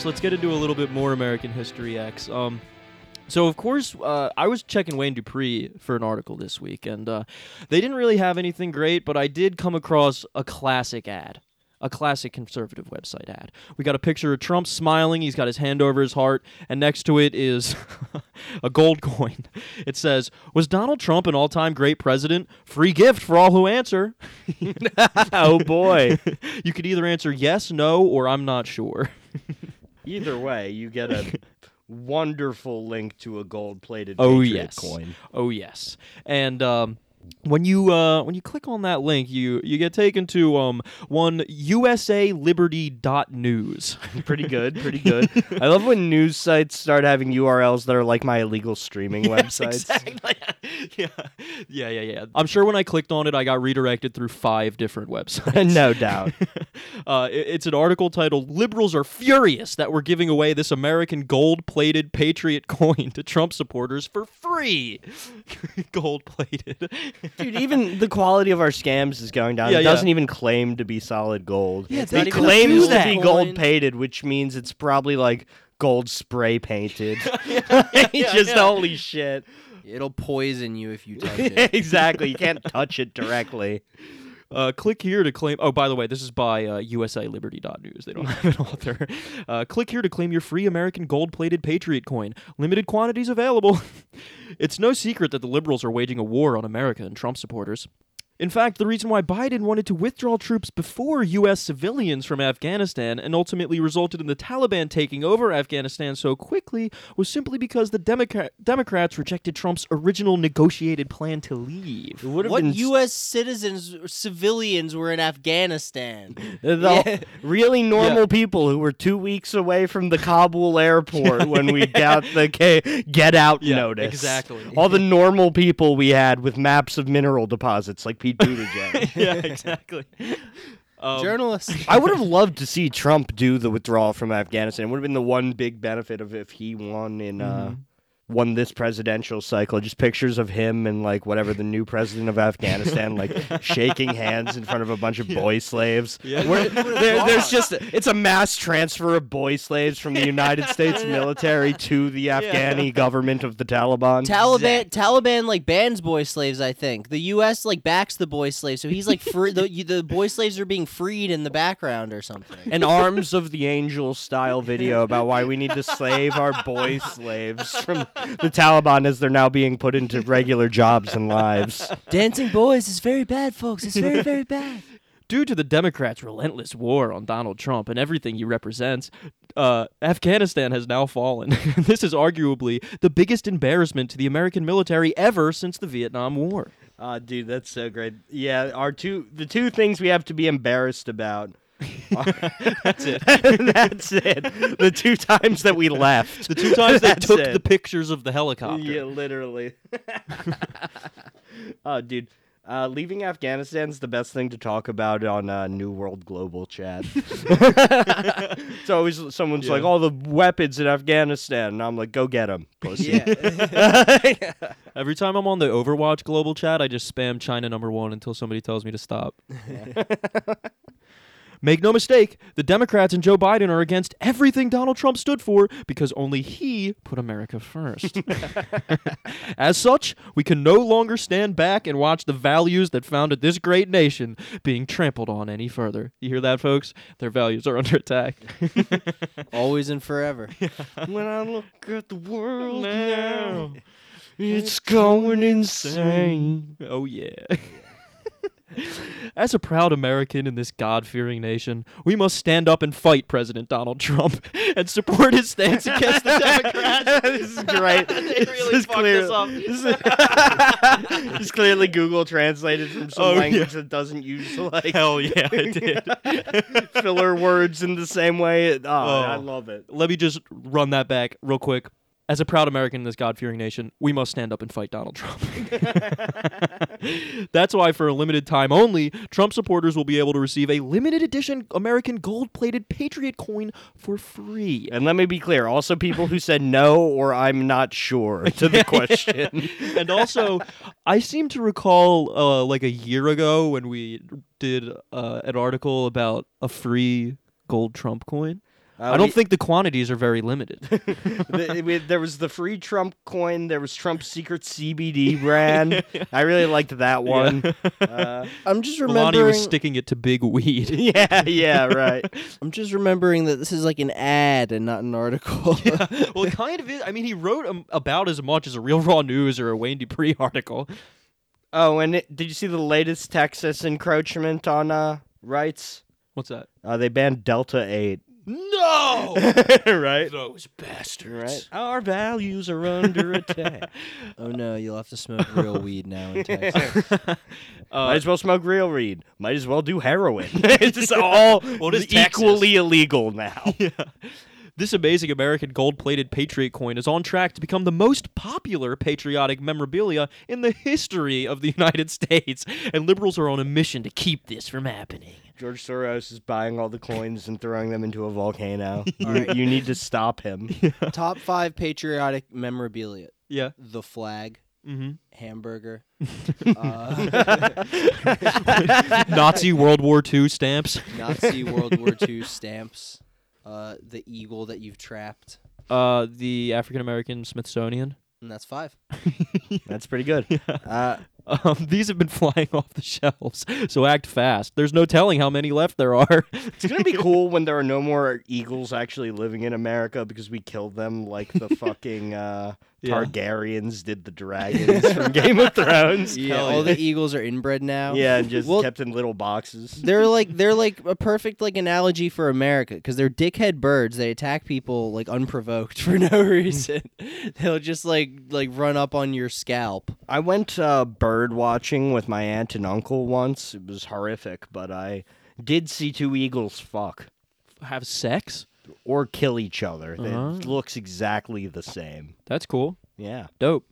let's get into a little bit more American History X. Um, so of course, uh, I was checking Wayne Dupree for an article this week, and uh, they didn't really have anything great, but I did come across a classic ad. A classic conservative website ad. We got a picture of Trump smiling. He's got his hand over his heart, and next to it is [laughs] a gold coin. [laughs] It says, "Was Donald Trump an all-time great president? Free gift for all who answer." [laughs] oh boy. you could either answer yes, no, or I'm not sure. Either way, you get a [laughs] wonderful link to a gold-plated Oh, Patriot yes. coin. Oh yes, and um, when you uh, when you click on that link, you you get taken to um, one USALiberty.news. [laughs] Pretty good, pretty [laughs] good. I love when news sites start having URLs that are like my illegal streaming [laughs] websites. Exactly. yeah, yeah, yeah, yeah. I'm sure when I clicked on it, I got redirected through five different websites. no doubt. uh, it- it's an article titled "Liberals Are Furious That We're Giving Away This American Gold-Plated Patriot Coin to Trump Supporters for Free." Gold-plated. [laughs] Dude, even the quality of our scams is going down. Yeah, it yeah. doesn't even claim to be solid gold. Yeah, it's it even a claims to be coin. gold painted, which means it's probably like gold spray painted. [laughs] [laughs] yeah, Just yeah. holy shit. It'll poison you if you touch it. exactly. You can't touch it directly. Uh, click here to claim. Oh, by the way, this is by uh, USALiberty.news. They don't [laughs] have an author. Uh, click here to claim your free American gold-plated Patriot coin. Limited quantities available. [laughs] it's no secret that the liberals are waging a war on America and Trump supporters. In fact, the reason why Biden wanted to withdraw troops before U.S. civilians from Afghanistan and ultimately resulted in the Taliban taking over Afghanistan so quickly was simply because the Democrat- Democrats rejected Trump's original negotiated plan to leave. It would have What been U.S. citizens, civilians, were in Afghanistan? [laughs] The Yeah. really normal people who were two weeks away from the Kabul airport [laughs] when we got the K- get out Yeah, notice. exactly. All the normal people we had with maps of mineral deposits like Pete Buttigieg. [laughs] yeah, exactly. [laughs] Um, Journalists. [laughs] I would have loved to see Trump do the withdrawal from Afghanistan. It would have been the one big benefit of if he won in uh, Mhm. Won this presidential cycle. Just pictures of him and like whatever the new president of Afghanistan, like [laughs] shaking hands in front of a bunch of boy slaves. Yeah. Where- there- there's just it's a mass transfer of boy slaves from the [laughs] United States military to the Afghani government of the Taliban. Taliban, Taliban like bans boy slaves. I think the U.S. like backs the boy slaves, so he's like [laughs] free. the, the boy slaves are being freed in the background or something. An arms of the angel style video about why we need to save our boy slaves from the Taliban as they're now being put into regular jobs and lives. Dancing boys is very bad, folks. It's very very bad. [laughs] Due to the Democrats' relentless war on Donald Trump and everything he represents, uh, Afghanistan has now fallen. [laughs] this is arguably the biggest embarrassment to the American military ever since the Vietnam War. Ah, dude, that's so great. Yeah, our two the two things we have to be embarrassed about. [laughs] That's it. [laughs] that's it. The two times that we left. The two times they That's took it. the pictures of the helicopter. Yeah, literally. [laughs] oh, dude. Uh, leaving Afghanistan is the best thing to talk about on uh, New World Global Chat. it's always someone's like, "All the weapons in Afghanistan," and I'm like, "Go get them, pussy." Yeah. Every time I'm on the Overwatch global chat, I just spam China number one until somebody tells me to stop. Make no mistake, the Democrats and Joe Biden are against everything Donald Trump stood for because only he put America first. [laughs] As such, we can no longer stand back and watch the values that founded this great nation being trampled on any further. You hear that, folks? Their values are under attack. [laughs] Always and forever. [laughs] when I look at the world now, it's going insane. Oh, yeah. As a proud American in this God fearing nation, we must stand up and fight President Donald Trump [laughs] and support his stance against the Democrats. [laughs] this is great. [laughs] They This really is fucked clear- us up. This is, this is clearly Google translated from some Oh, language that doesn't use like Hell yeah, I did. filler words in the same way. It, oh, I Oh. love it. Let me just run that back real quick. As a proud American in this God fearing nation, we must stand up and fight Donald Trump. [laughs] That's why, for a limited time only, Trump supporters will be able to receive a limited edition American gold plated Patriot coin for free. And let me be clear. Also, people who said no or I'm not sure to the [laughs] question. and also, I seem to recall uh, like a year ago when we did uh, an article about a free gold Trump coin. I don't think the quantities are very limited. [laughs] the, we- there was the free Trump coin. There was Trump's secret CBD [laughs] brand. I really liked that one. [laughs] Uh, I'm just Melania remembering. was sticking it to big weed. yeah, yeah, right. I'm just remembering that this is like an ad and not an article. well, it kind of is. I mean, he wrote um, about as much as a Real Raw News or a Wayne Dupree article. Oh, and it, did you see the latest Texas encroachment on uh, rights? What's that? Uh, they banned Delta 8. No, [laughs] right? those bastards. Right. Our values are under attack. [laughs] oh no, you'll have to smoke real weed now in [laughs] Texas. Uh, Might as well smoke real weed. Might as well do heroin. it's just all Well, it is Texas. equally illegal now. yeah. This amazing American gold plated Patriot coin is on track to become the most popular patriotic memorabilia in the history of the [laughs] United States, and liberals are on a mission to keep this from happening. George Soros is buying all the coins and throwing them into a volcano. [laughs] you, you need to stop him. [laughs] Top five patriotic memorabilia: Yeah. the flag, Mm-hmm. hamburger, uh, Nazi World War II stamps. Nazi World War II stamps, uh, the eagle that you've trapped, Uh, the African American Smithsonian. and that's five. [laughs] That's pretty good. Uh, [laughs] Um, these have been [laughs] flying off the shelves, so act fast. There's no telling how many left there are. it's gonna be cool when there are no more eagles actually living in America because we killed them like the fucking uh, Yeah. Targaryens did the dragons from Game of Thrones. [laughs] Yeah, Hell all yeah. the eagles are inbred now. Yeah, and just Well- kept in little boxes. They're like they're like a perfect like analogy for America because they're dickhead birds. They attack people like unprovoked [laughs] for no reason. [laughs] They'll just like like run up on your scalp. I went uh, bird watching with my aunt and uncle once. It was horrific, but I did see two eagles fuck Have sex? Or kill each other. Uh-huh. It looks exactly the same. That's cool. Yeah. Dope.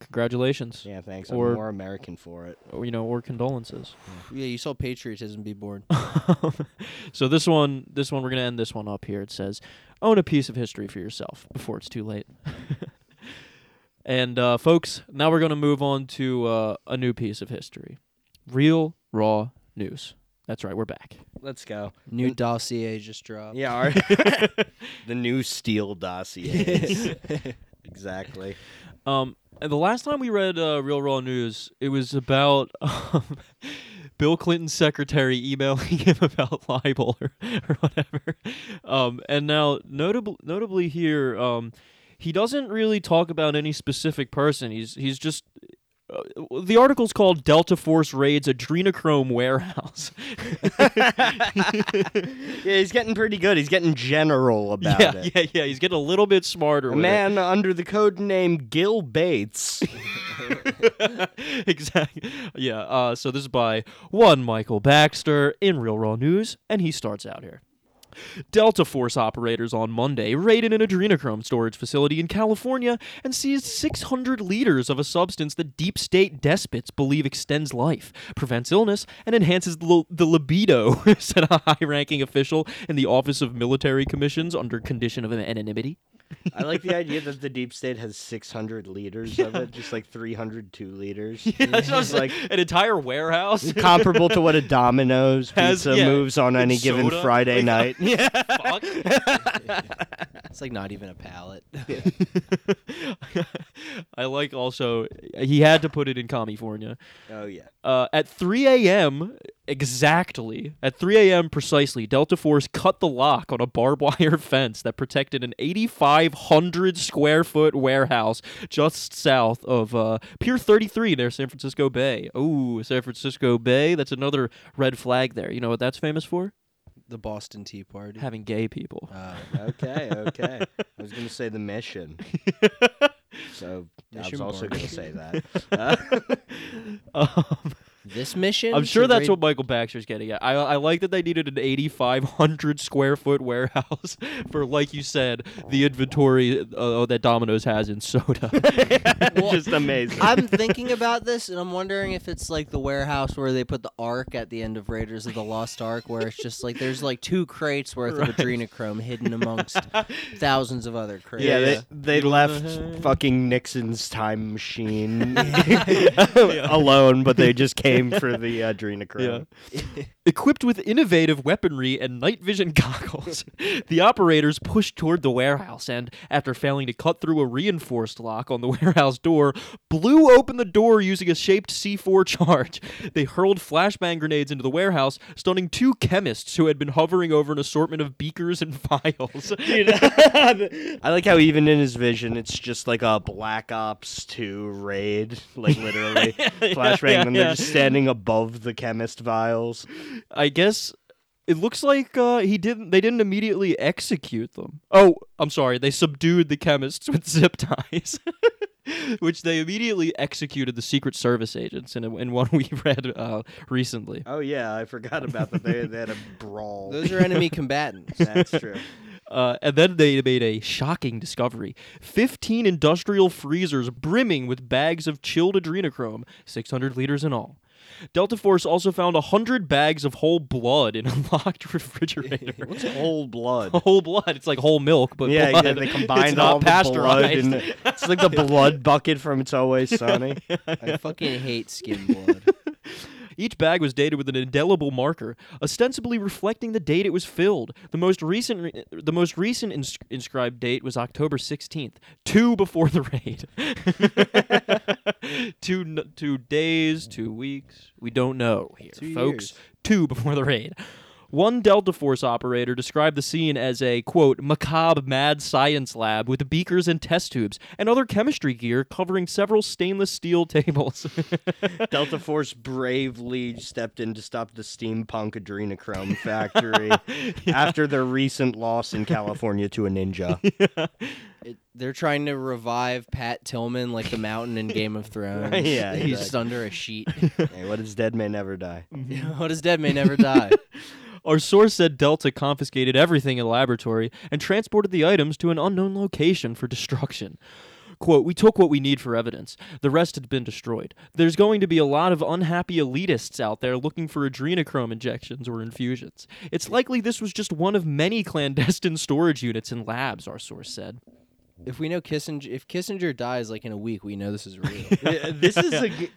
Congratulations. Yeah, thanks. Or- I'm more American for it. Or, you know, or condolences. Yeah, you saw patriotism be born. [laughs] so this one, this one, we're gonna end this one up here. It says, "Own a piece of history for yourself before it's too late." [laughs] and uh, folks, now we're gonna move on to uh, a new piece of history, real raw news. That's right, we're back. Let's go. New dossier just dropped. Yeah, our [laughs] [laughs] the new Steel dossiers. [laughs] exactly. Um, and the last time we read uh, Real Raw News, it was about um, Bill Clinton's secretary emailing him about libel or, or whatever. Um, and now, notable, notably here, um, he doesn't really talk about any specific person. He's he's just uh, the article's called Delta Force raids adrenochrome warehouse. [laughs] Yeah, he's getting pretty good. He's getting general about yeah, it. yeah, yeah. He's getting a little bit smarter. A with it. man under the code name Gil Bates. [laughs] exactly. Yeah. Uh, so this is by one Michael Baxter in Real Raw News, and he starts out here. Delta Force operators on Monday raided an adrenochrome storage facility in California and seized 600 liters of a substance that deep state despots believe extends life, prevents illness, and enhances the, the libido, [laughs] said a high ranking official in the Office of Military Commissions under condition of anonymity. I like the idea that the deep state has 600 liters of it, just like 302 liters. [laughs] That's what I'm saying. an entire warehouse. [laughs] Comparable to what a Domino's Has- pizza yeah, moves on any given soda, Friday like- night. [laughs] Yeah. Fuck. It's like not even a pallet. I like also he had to put it in California. Oh yeah. Uh, at 3 a.m. exactly, at 3 a.m. precisely, Delta Force cut the lock on a barbed [laughs] wire fence that protected an 8,500 square foot warehouse just south of uh, Pier 33 near San Francisco Bay. Oh, San Francisco Bay. That's another red flag there. You know what that's famous for? The Boston Tea Party. Having gay people. Uh, Okay. Okay. I was gonna say the mission. [laughs] So I was also gonna say that. Uh, [laughs] Um, this mission. I'm sure that's raid- what Michael Baxter's getting at. I, I like that they needed an 8,500 square foot warehouse [laughs] for, like you said, the inventory uh, that Domino's has in soda. [laughs] [laughs] just amazing. I'm thinking about this, and I'm wondering if it's like the warehouse where they put the Ark at the end of Raiders of the Lost Ark, where it's just like there's like two crates worth Right. of adrenochrome hidden amongst thousands of other crates. yeah, Yeah. they, they left the head. fucking Nixon's time machine alone, but they just came for the uh, adrenochrome. Equipped with innovative weaponry and night vision [laughs] goggles, the operators pushed toward the warehouse and, after failing to cut through a reinforced lock on the [laughs] warehouse door, blew open the door using a shaped C4 charge. They hurled flashbang grenades into the warehouse, stunning two chemists who had been hovering over an assortment of beakers and [laughs] vials. Dude, I like how even in his vision, it's just like a Black Ops 2 raid, like literally flashbang, yeah, and they're yeah. just standing above the chemist vials. I guess it looks like uh, he didn't. They didn't immediately execute them. Oh, I'm sorry. They subdued the chemists with [laughs] zip ties, [laughs] which they immediately executed the Secret Service agents in a, in one [laughs] we read uh, recently. Oh yeah, I forgot about that. They, they had a brawl. Those are enemy combatants. That's true. Uh, and then they made a shocking discovery 15 industrial freezers brimming with bags of chilled adrenochrome, 600 liters in all. Delta Force also found 100 bags of whole blood in a [laughs] locked refrigerator. [laughs] What's whole blood? whole blood. It's like whole milk, but yeah, blood. yeah, they [laughs] combined it's all not the blood. pasteurized. And it's like the blood bucket from It's Always Sunny. I fucking hate skim blood. Each bag was dated with an indelible marker, ostensibly reflecting the date it was filled. The most recent, re- the most recent ins- inscribed date was October sixteenth, two before the raid. [laughs] two, n- two days, two weeks. We don't know here, Two folks. years. Two before the raid. One Delta Force operator described the scene as a, quote, macabre mad science lab with beakers and test tubes and other chemistry gear covering several stainless steel tables. [laughs] Delta Force bravely stepped in to stop the steampunk adrenochrome factory [laughs] after their recent loss in California to a ninja. It, they're trying to revive Pat Tillman like the mountain in Game of [laughs] Thrones. Yeah, he's exactly. just under a sheet. [laughs] hey, what is dead may never die. [laughs] what is dead may never die. Our source said Delta confiscated everything in the laboratory and transported the items to an unknown location for destruction. Quote, we took what we need for evidence. The rest had been destroyed. There's going to be a lot of unhappy elitists out there looking for adrenochrome injections or infusions. It's likely this was just one of many clandestine storage units and labs, our source said. If we know Kissinger, if Kissinger dies like in a week, we know this is real. [laughs] This is a [laughs] g-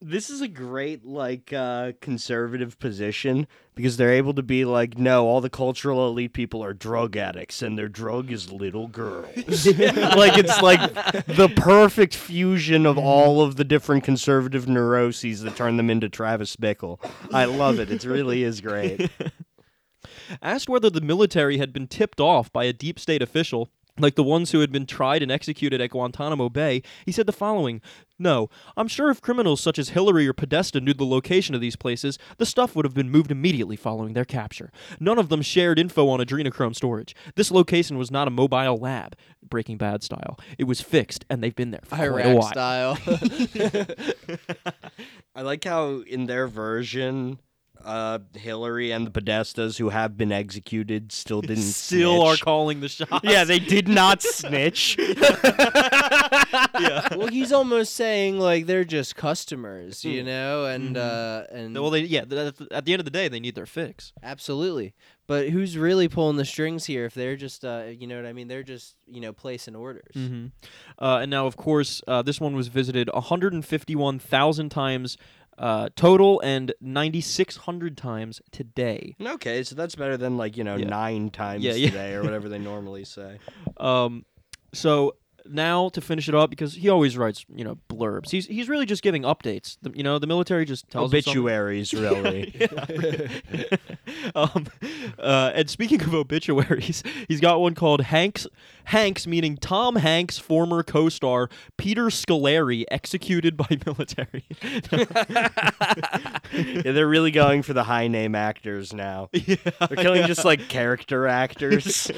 this is a great like uh conservative position because they're able to be like no all the cultural elite people are drug addicts and their drug is little girls. [laughs] Like it's like the perfect fusion of all of the different conservative neuroses that turn them into Travis Bickle. I love it. It really is great. Asked whether the military had been tipped off by a deep state official, like the ones who had been tried and executed at Guantanamo Bay, he said the following No, I'm sure if criminals such as Hillary or Podesta knew the location of these places, the stuff would have been moved immediately following their capture. None of them shared info on adrenochrome storage. This location was not a mobile lab, Breaking Bad style. It was fixed, and they've been there for quite a Iraq while. style. [laughs] [laughs] [laughs] I like how in their version, uh, Hillary and the Podestas who have been executed still didn't [laughs] Still are calling the shots. yeah, they did not [laughs] snitch. yeah. well, he's almost saying like they're just customers, you Mm. know, and Mhm. uh, and Well, they yeah. th- th- At the end of the day, they need their fix. absolutely. But who's really pulling the strings here? If they're just, uh, you know what I mean? They're just, you know, placing orders. Mm-hmm. Uh, and now, of course, uh, this one was visited 151,000 times uh, total and 9,600 times today. okay, so that's better than like you know Yeah. nine times Yeah, yeah. today or whatever they [laughs] normally say. Um, so now to finish it up, because he always writes, you know, blurbs. He's he's really just giving updates. The, you know, the military just tells. Obituaries, really. [laughs] Yeah. [laughs] um, uh, and speaking of obituaries, [laughs] he's got one called Hanks. Hanks, meaning Tom Hanks' former co-star Peter Scolari, executed by military. yeah, they're really going for the high name actors now. yeah, They're killing just like character actors.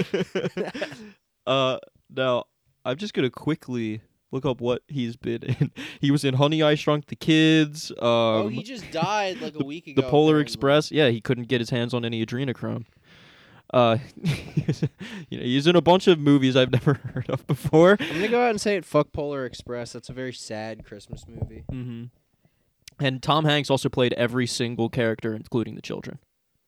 uh, now I'm just gonna quickly look up what he's been in. [laughs] He was in Honey I Shrunk the Kids. Um, oh, he just died like a week ago. the Polar apparently. Express. Yeah, he couldn't get his hands on any adrenochrome. Uh, [laughs] you know, he's in a bunch of movies I've [laughs] never heard of before. I'm gonna go out and say it. Fuck Polar Express. That's a very sad Christmas movie. hmm And Tom Hanks also played every single character, including the children.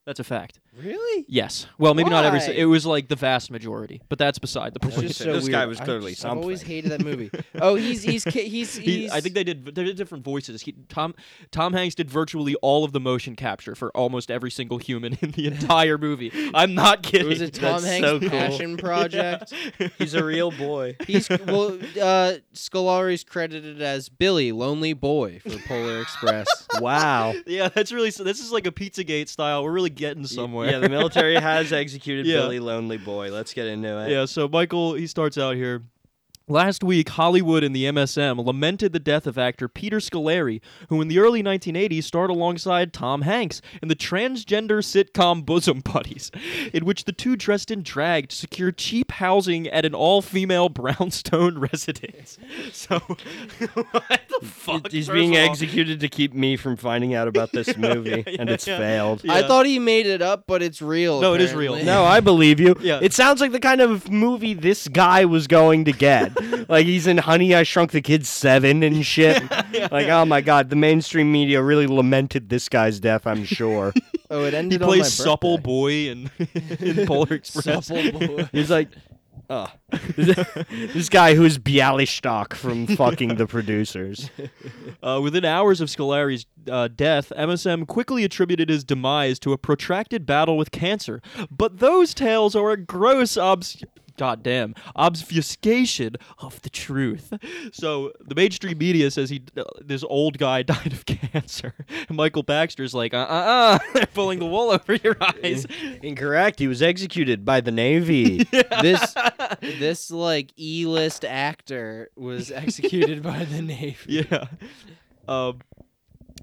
That's a fact. Really? Yes. Well, maybe not every. si- It was like the vast majority, but that's beside the point. just [laughs] so This weird. guy was I clearly just- I've always something. hated that movie. Oh, he's he's ki- he's [laughs] He- he's. I think they did. They did different voices. He, Tom Tom Hanks did virtually all of the motion capture for almost every single human in the entire movie. [laughs] I'm not kidding. it kidding. was a Tom That's Hanks so cool. passion project. He's a real boy. He's well, uh, Scolari's credited as Billy, lonely boy for Polar Express. Wow. yeah, that's really. This is like a Pizzagate style. We're really getting somewhere. Yeah, the military has [laughs] executed Yeah. Billy Lonely Boy. Let's get into it. Yeah, so Michael, he starts out here. Last week, Hollywood and the MSM lamented the death of actor Peter Scolari, who in the early 1980s starred alongside Tom Hanks in the transgender sitcom Bosom Buddies, in which the two dressed in drag to secure cheap housing at an all-female [laughs] brownstone residence. So, [laughs] what the fuck? He's being executed to keep me from finding out about this [laughs] movie, yeah, and it's yeah. failed. I thought he made it up, but it's real. No, it is real. No, I believe you. Yeah. It sounds like the kind of movie this guy was going to get. Like he's in Honey I Shrunk the Kids 7 and shit. [laughs] Like, oh my god, the mainstream media really lamented this guy's death, I'm sure. [laughs] Oh, it He ended on my plays supple boy in, [laughs] in Polar Express. Supple boy. He's like, oh. this guy who's Bialystok from fucking the producers. Uh, within hours of Scolari's uh, death, MSM quickly attributed his demise to a protracted battle with cancer. But those tales are a gross obs. Goddamn obfuscation of the truth. So the mainstream media says he, uh, this old guy [laughs] died of cancer. And Michael Baxter's like, uh, uh, uh, they're pulling the wool over your eyes. Incorrect. He was executed by the Navy. [laughs] This [laughs] this like E list actor was executed by the Navy. Yeah. Um,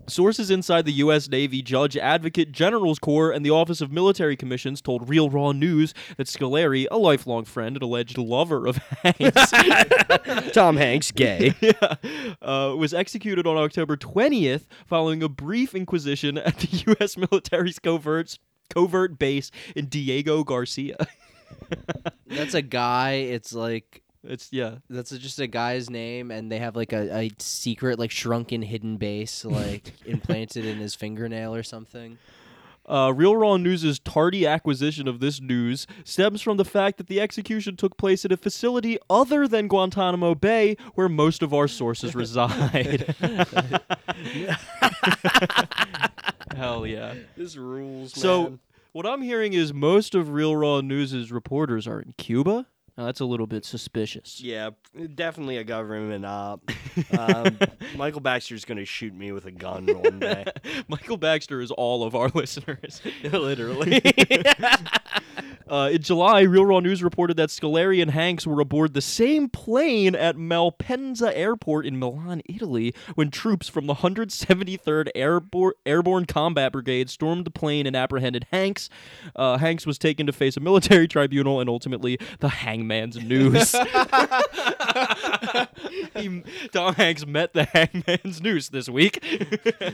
sources inside the U.S. Navy Judge Advocate General's Corps and the Office of Military Commissions told Real Raw News that Scolari, a lifelong friend and alleged lover of [laughs] Hanks, [laughs] Tom Hanks, gay. [laughs] yeah, uh, was executed on October 20th following a brief inquisition at the U.S. military's covert covert base in Diego Garcia. That's a guy. It's like It's yeah. that's just a guy's name, and they have like a, a secret, like shrunken hidden base, [laughs] like implanted in his fingernail or something. Uh, Real Raw News' tardy acquisition of this news stems from the fact that the execution took place at a facility other than Guantanamo Bay, where most of our sources [laughs] reside. [laughs] Hell yeah. This rules, So, what I'm hearing is most of Real Raw News' reporters are in Cuba. Now, that's a little bit suspicious. Yeah, definitely a government op. [laughs] Um, Michael Baxter's gonna shoot me with a gun one day. [laughs] Michael Baxter is all of our [laughs] listeners. Literally. Uh, in July, Real Raw News reported that Scolari and Hanks were aboard the same plane at Malpensa Airport in Milan, Italy, when troops from the 173rd Airborne, Airborne Combat Brigade stormed the plane and apprehended Hanks. Uh, Hanks was taken to face a military tribunal and ultimately the hangman's noose. [laughs] He- Tom Hanks met the hangman's noose this week.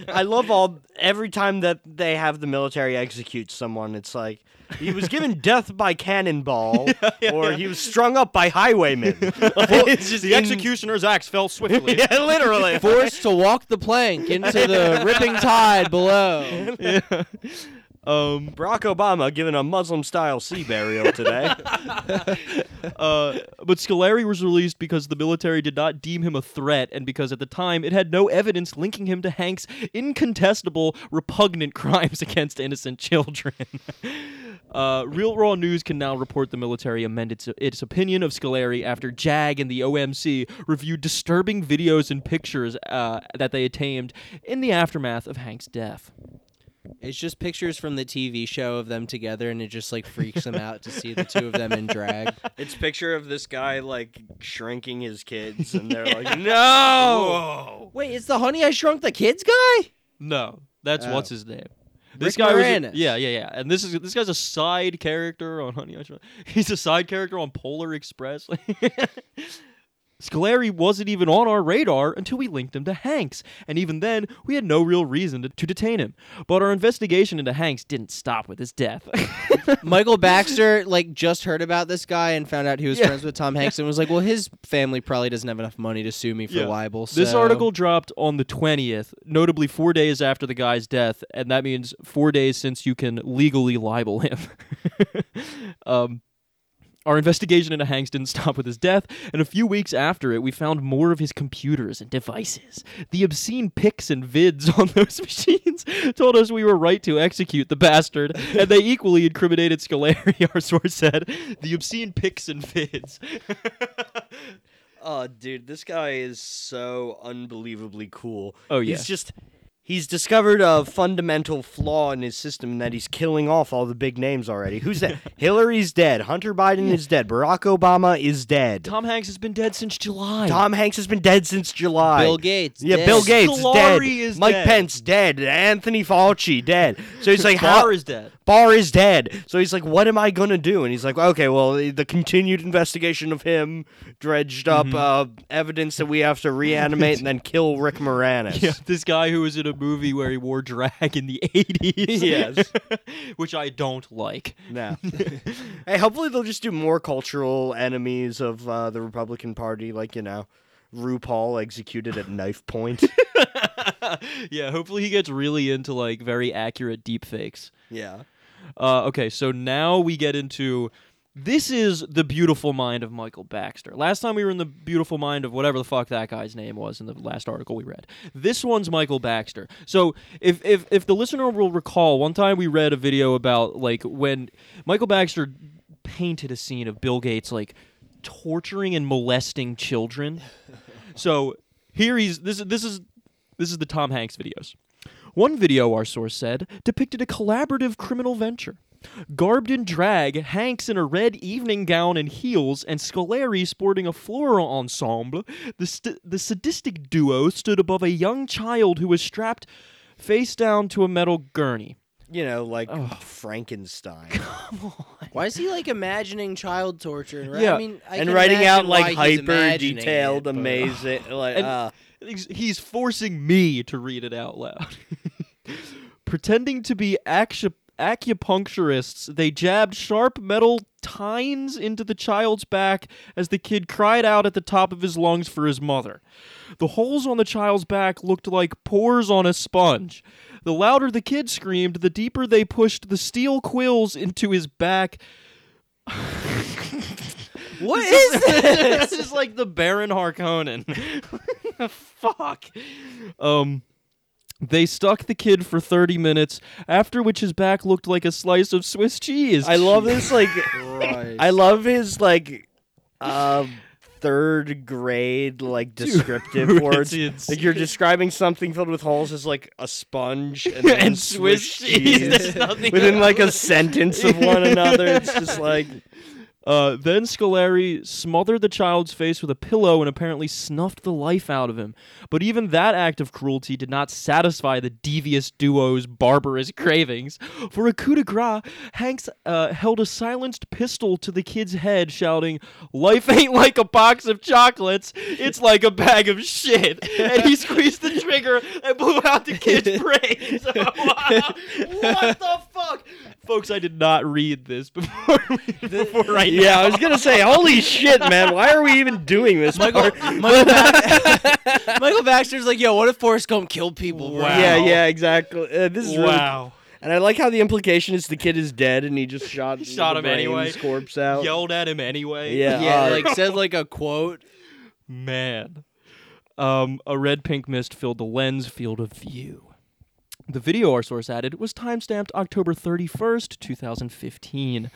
I love all every time that they have the military execute someone. It's like he was given [laughs] death by cannonball, [laughs] or he was strung up by highwaymen. it's just the in- executioner's axe fell swiftly. yeah, literally. Forced to walk the plank into the ripping tide below. Um, Barack Obama giving a Muslim-style sea burial today. [laughs] uh, but Scolari was released because the military did not deem him a threat and because at the time it had no evidence linking him to Hank's incontestable, repugnant [laughs] crimes against innocent children. [laughs] Uh, Real Raw News can now report the military amended its, its opinion of Scolari after JAG and the OMC reviewed disturbing videos and pictures uh, that they attained in the aftermath of Hank's death. It's just pictures from the TV show of them together, and it just like freaks them out to see the two of them in drag. [laughs] It's picture of this guy like shrinking his kids, and they're [laughs] like, "No!" Wait, it's the Honey I Shrunk the Kids guy? No, that's Oh. what's his name. This Rick guy was a- Moranis. yeah, yeah, yeah. And this is this guy's a side character on Honey I Shrunk. [laughs] He's a side character on Polar Express. Scolari wasn't even on our radar until we linked him to Hanks, and even then, we had no real reason to, to detain him. But our investigation into Hanks didn't stop with his death. [laughs] Michael Baxter like just heard about this guy and found out he was Yeah. friends with Tom Hanks and was like, "Well, his family probably doesn't have enough money to sue me for Yeah. libel." This article dropped on the 20th, notably four days after the guy's death, and that means four days since you can legally libel him. [laughs] um, our investigation into Hanks didn't [laughs] stop with his death, and a few weeks after it, we found more of his computers and devices. The obscene pics and vids [laughs] on those [laughs] machines told us we were right to execute the bastard, and they equally incriminated Scolari, our source said. The obscene pics and vids. Oh, dude, this guy is so unbelievably cool. Oh, yeah. He's just he's discovered a fundamental flaw in his system in that he's killing off all the big names already. Who's that? [laughs] Hillary's dead. Hunter Biden is dead. Barack Obama is dead. Tom Hanks has been dead since July. Tom Hanks has been dead since July. Bill Gates. Yeah, dead. Bill Gates Scolari dead. is Mike dead. Pence dead. Anthony Fauci dead. So he's like, [laughs] how? Barr is dead. Barr is dead. So he's like, what am I gonna do? And he's like, okay, well, the the continued investigation of him dredged up Mm-hmm. uh, evidence that we have to reanimate and then kill Rick Moranis. [laughs] Yeah, this guy who was in a movie where he wore drag in the 80s. Yes. [laughs] Which I don't like. No. [laughs] [laughs] hey, hopefully they'll just do more cultural enemies of uh, the Republican Party, like you know, RuPaul executed at knife point. yeah, hopefully he gets really into like very accurate deep fakes. yeah. Uh, okay, so now we get into this is the beautiful mind of Michael Baxter. Last time we were in the beautiful mind of whatever the fuck that guy's name was in the last article we read. This one's Michael Baxter. So if if if the listener will recall, one time we read a video about like when Michael Baxter painted a scene of Bill Gates like torturing and molesting children. [laughs] so here he's this is this is this is the Tom Hanks videos. One video, our source said, depicted a collaborative criminal venture. Garbed in drag, Hanks in a red evening gown and heels, and Scolari sporting a floral ensemble, the, st- the sadistic duo stood above a young child who was strapped face down to a metal gurney. You know, like Ugh. Frankenstein. [laughs] Why is he like imagining child torture? And, Yeah. I mean, I and can writing out like hyper detailed, it, but- amazing. [laughs] Like, And- uh, He's- He's forcing me to read it out loud. [laughs] Pretending to be acu- acupuncturists, they jabbed sharp metal tines into the child's back as the kid cried out at the top of his lungs for his mother. The holes on the child's back looked like pores on a sponge. The louder the kid screamed, the deeper they pushed the steel quills into his back. [laughs] What This is is- [laughs] this? this is like the Baron Harkonnen. [laughs] Fuck. Um they stuck the kid for 30 minutes, after which his back looked like a slice of Swiss cheese. I love this. Like, I love his like uh, third grade like descriptive [laughs] words. It's Like you're describing something filled with holes as like a sponge and, [laughs] then and Swiss cheese. There's nothing within like a sentence of one another. It's just like [laughs] Uh, then Scolari smothered the child's face with a pillow and apparently snuffed the life out of him. But even that act of cruelty did not satisfy the devious duo's barbarous cravings. For a coup de grace, Hanks uh, held a silenced pistol to the kid's head, shouting, Life ain't like a box of chocolates, it's like a bag of shit. And he squeezed the trigger and blew out the kid's brains. [laughs] what the fuck? Folks, I did not read this [laughs] before, before right now. yeah. I was gonna say, holy shit, man! Why are we even doing this? Michael. Michael, Ba- [laughs] Michael Baxter's like, yo, what if Forrest Gump killed people? bro?" Wow. Yeah, yeah, exactly. Uh, this is really Wow. And I like how the implication is the kid is dead and he just [laughs] shot Shot him anyway. brains corpse out. Yelled at him anyway. Yeah. Yeah, uh, like said like a quote. Man. Um, a red pink mist filled the lens field of view. The video our source added was timestamped October 31st, 2015.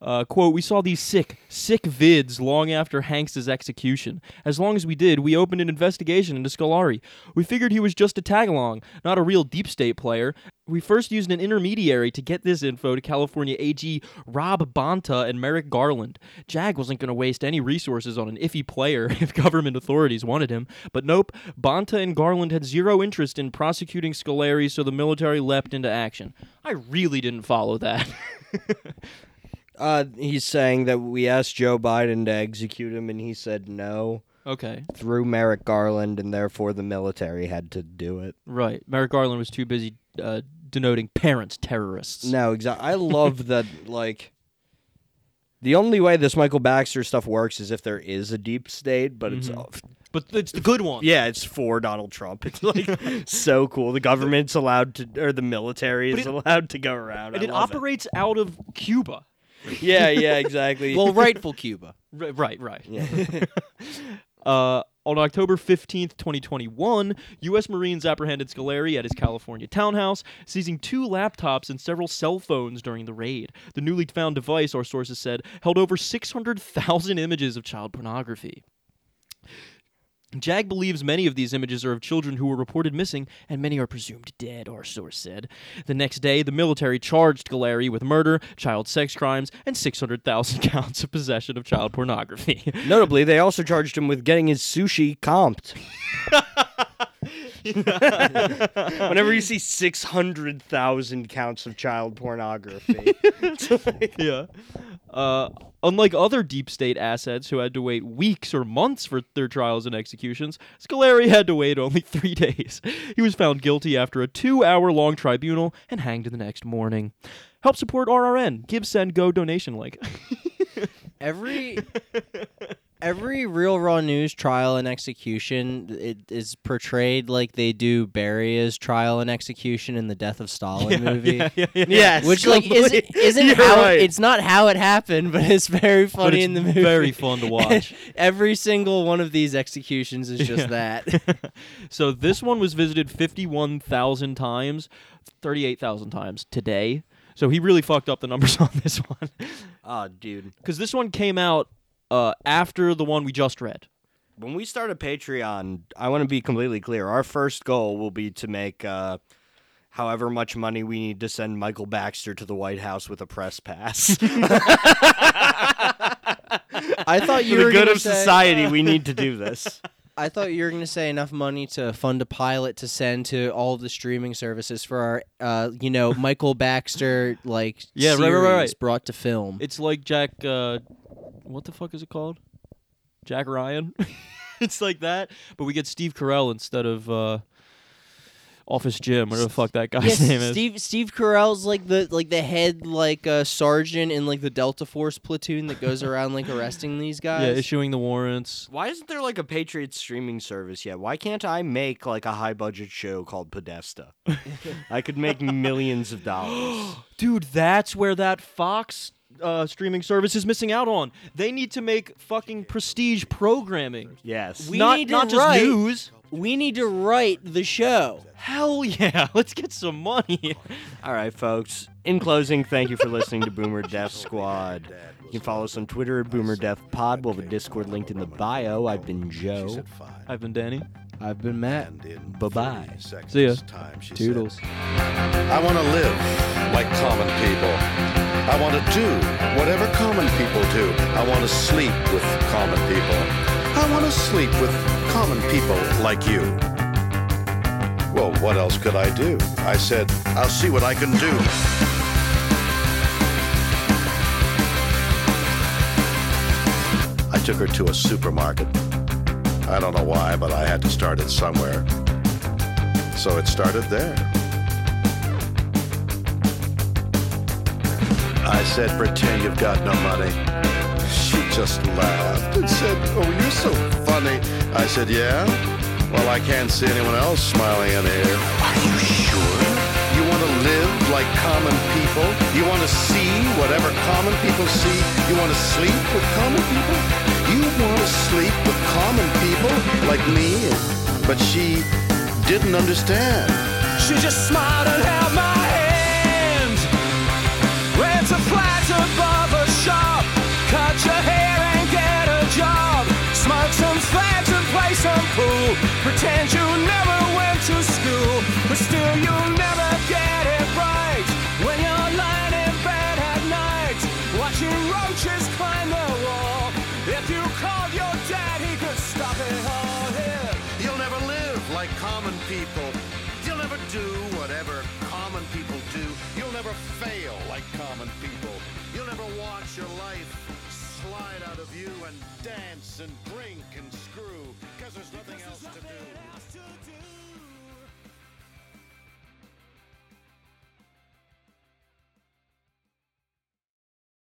Uh, quote, we saw these sick, sick vids long after Hanks's execution. As long as we did, we opened an investigation into Scolari. We figured he was just a tag-along, not a real deep state player. We first used an intermediary to get this info to California AG Rob Bonta and Merrick Garland. Jag wasn't going to waste any resources on an iffy player [laughs] if government authorities wanted him. But nope, Bonta and Garland had zero interest in prosecuting Scolari, so the military leapt into action. I really didn't follow that. [laughs] Uh, he's saying that we asked Joe Biden to execute him and he said no okay, through Merrick Garland and therefore the military had to do it. right. Merrick Garland was too busy uh, denoting parents terrorists. No, exactly. I love [laughs] that. Like, the only way this Michael Baxter stuff works is if there is a deep state, but it's Mhm. But it's the good one. yeah, it's for Donald Trump. It's like [laughs] so cool. The government's allowed to, or the military But is it- allowed to go around. And I it love operates out of Cuba. Yeah, yeah, exactly. [laughs] Well, rightful Cuba. R- right, right. yeah. Uh, on October 15th, 2021, U.S. Marines apprehended Scolari at his California townhouse, seizing two laptops and several cell phones during the raid. The newly found device, our sources said, held over 600,000 images of child pornography. Jag believes many of these images are of children who were reported missing, and many are presumed dead, our source said. The next day, the military charged Scolari with murder, child sex crimes, and 600,000 [laughs] counts of possession of child pornography. [laughs] Notably, they also charged him with getting his sushi comped. [laughs] Whenever you see 600,000 counts of child pornography. yeah. Uh, unlike other deep state assets who had to wait weeks or months for their trials and executions, Scolari had to wait only [laughs] three days. He was found guilty after a two hour long tribunal and hanged the next morning. Help support RRN. GiveSendGo donation link. [laughs] Every every real raw news trial and execution it is portrayed like they do Beria's trial and execution in the Death of Stalin movie. yeah, yeah, yeah. yes. Which like isn't completely. [laughs] isn't You're how right. it's not how it happened, but it's very funny it's in the movie. very fun to [laughs] watch. Every single one of these executions is just that. [laughs] so this one was visited 51,000 times, 38,000 times today. So he really fucked up the numbers on this one. Oh, dude. Because this one came out uh, after the one we just read. When we start a Patreon, I want to be completely clear. Our first goal will be to make uh, however much money we need to send Michael Baxter to the White House with a press pass. [laughs] I thought you For were good gonna of say- society, we need to do [laughs] this. I thought you were going to say enough money to fund a pilot to send to all of the streaming services for our, uh, you know, Michael Baxter like [laughs] Yeah, right, series right, right, right. brought to film. It's like Jack. Uh, what the fuck is it called? Jack Ryan. [laughs] it's like that, but we get Steve Carell instead of uh, Office Jim. Whatever the fuck that guy's yes, name is. Steve Steve Carell's like the like the head like uh, sergeant in like the Delta Force platoon that goes around like arresting these guys. [laughs] yeah, guys. issuing the warrants. Why isn't there like a Patriot streaming service yet? Why can't I make like a high budget show called Podesta? [laughs] I could make millions of dollars. [gasps] Dude, that's where that Fox uh, streaming service is missing out on. They need to make fucking prestige programming. Yes. We not need to not just write- news. We need to write the show. Hell yeah! [laughs] Let's get some money. All right, folks. In closing, thank you for listening to Boomer Death Squad. You can follow us on Twitter at Boomer Death Pod. We'll have a Discord linked in the bio. I've been Joe. I've been Danny. I've been Matt. Bye-bye. See ya. Toodles. I want to live like common people. I want to do whatever common people do. I want to sleep with common people. I want to sleep with common people like you. Well, what else could I do? I said, I'll see what I can do. I took her to a supermarket. I don't know why, but I had to start it somewhere. So it started there. I said, pretend you've got no money. She just laughed and said, oh, you're so funny. I said, yeah? Well, I can't see anyone else smiling in here. Are you sure? You want to live like common people? You want to see whatever common people see? You want to sleep with common people? You want to sleep with common people like me? But she didn't understand. She just smiled and held my hand. Rent a flat above a shop. Cut your hair and get a job. Smoke some and play some pool. Pretend you never slide out of you and dance and drink and screw because there's nothing else to do.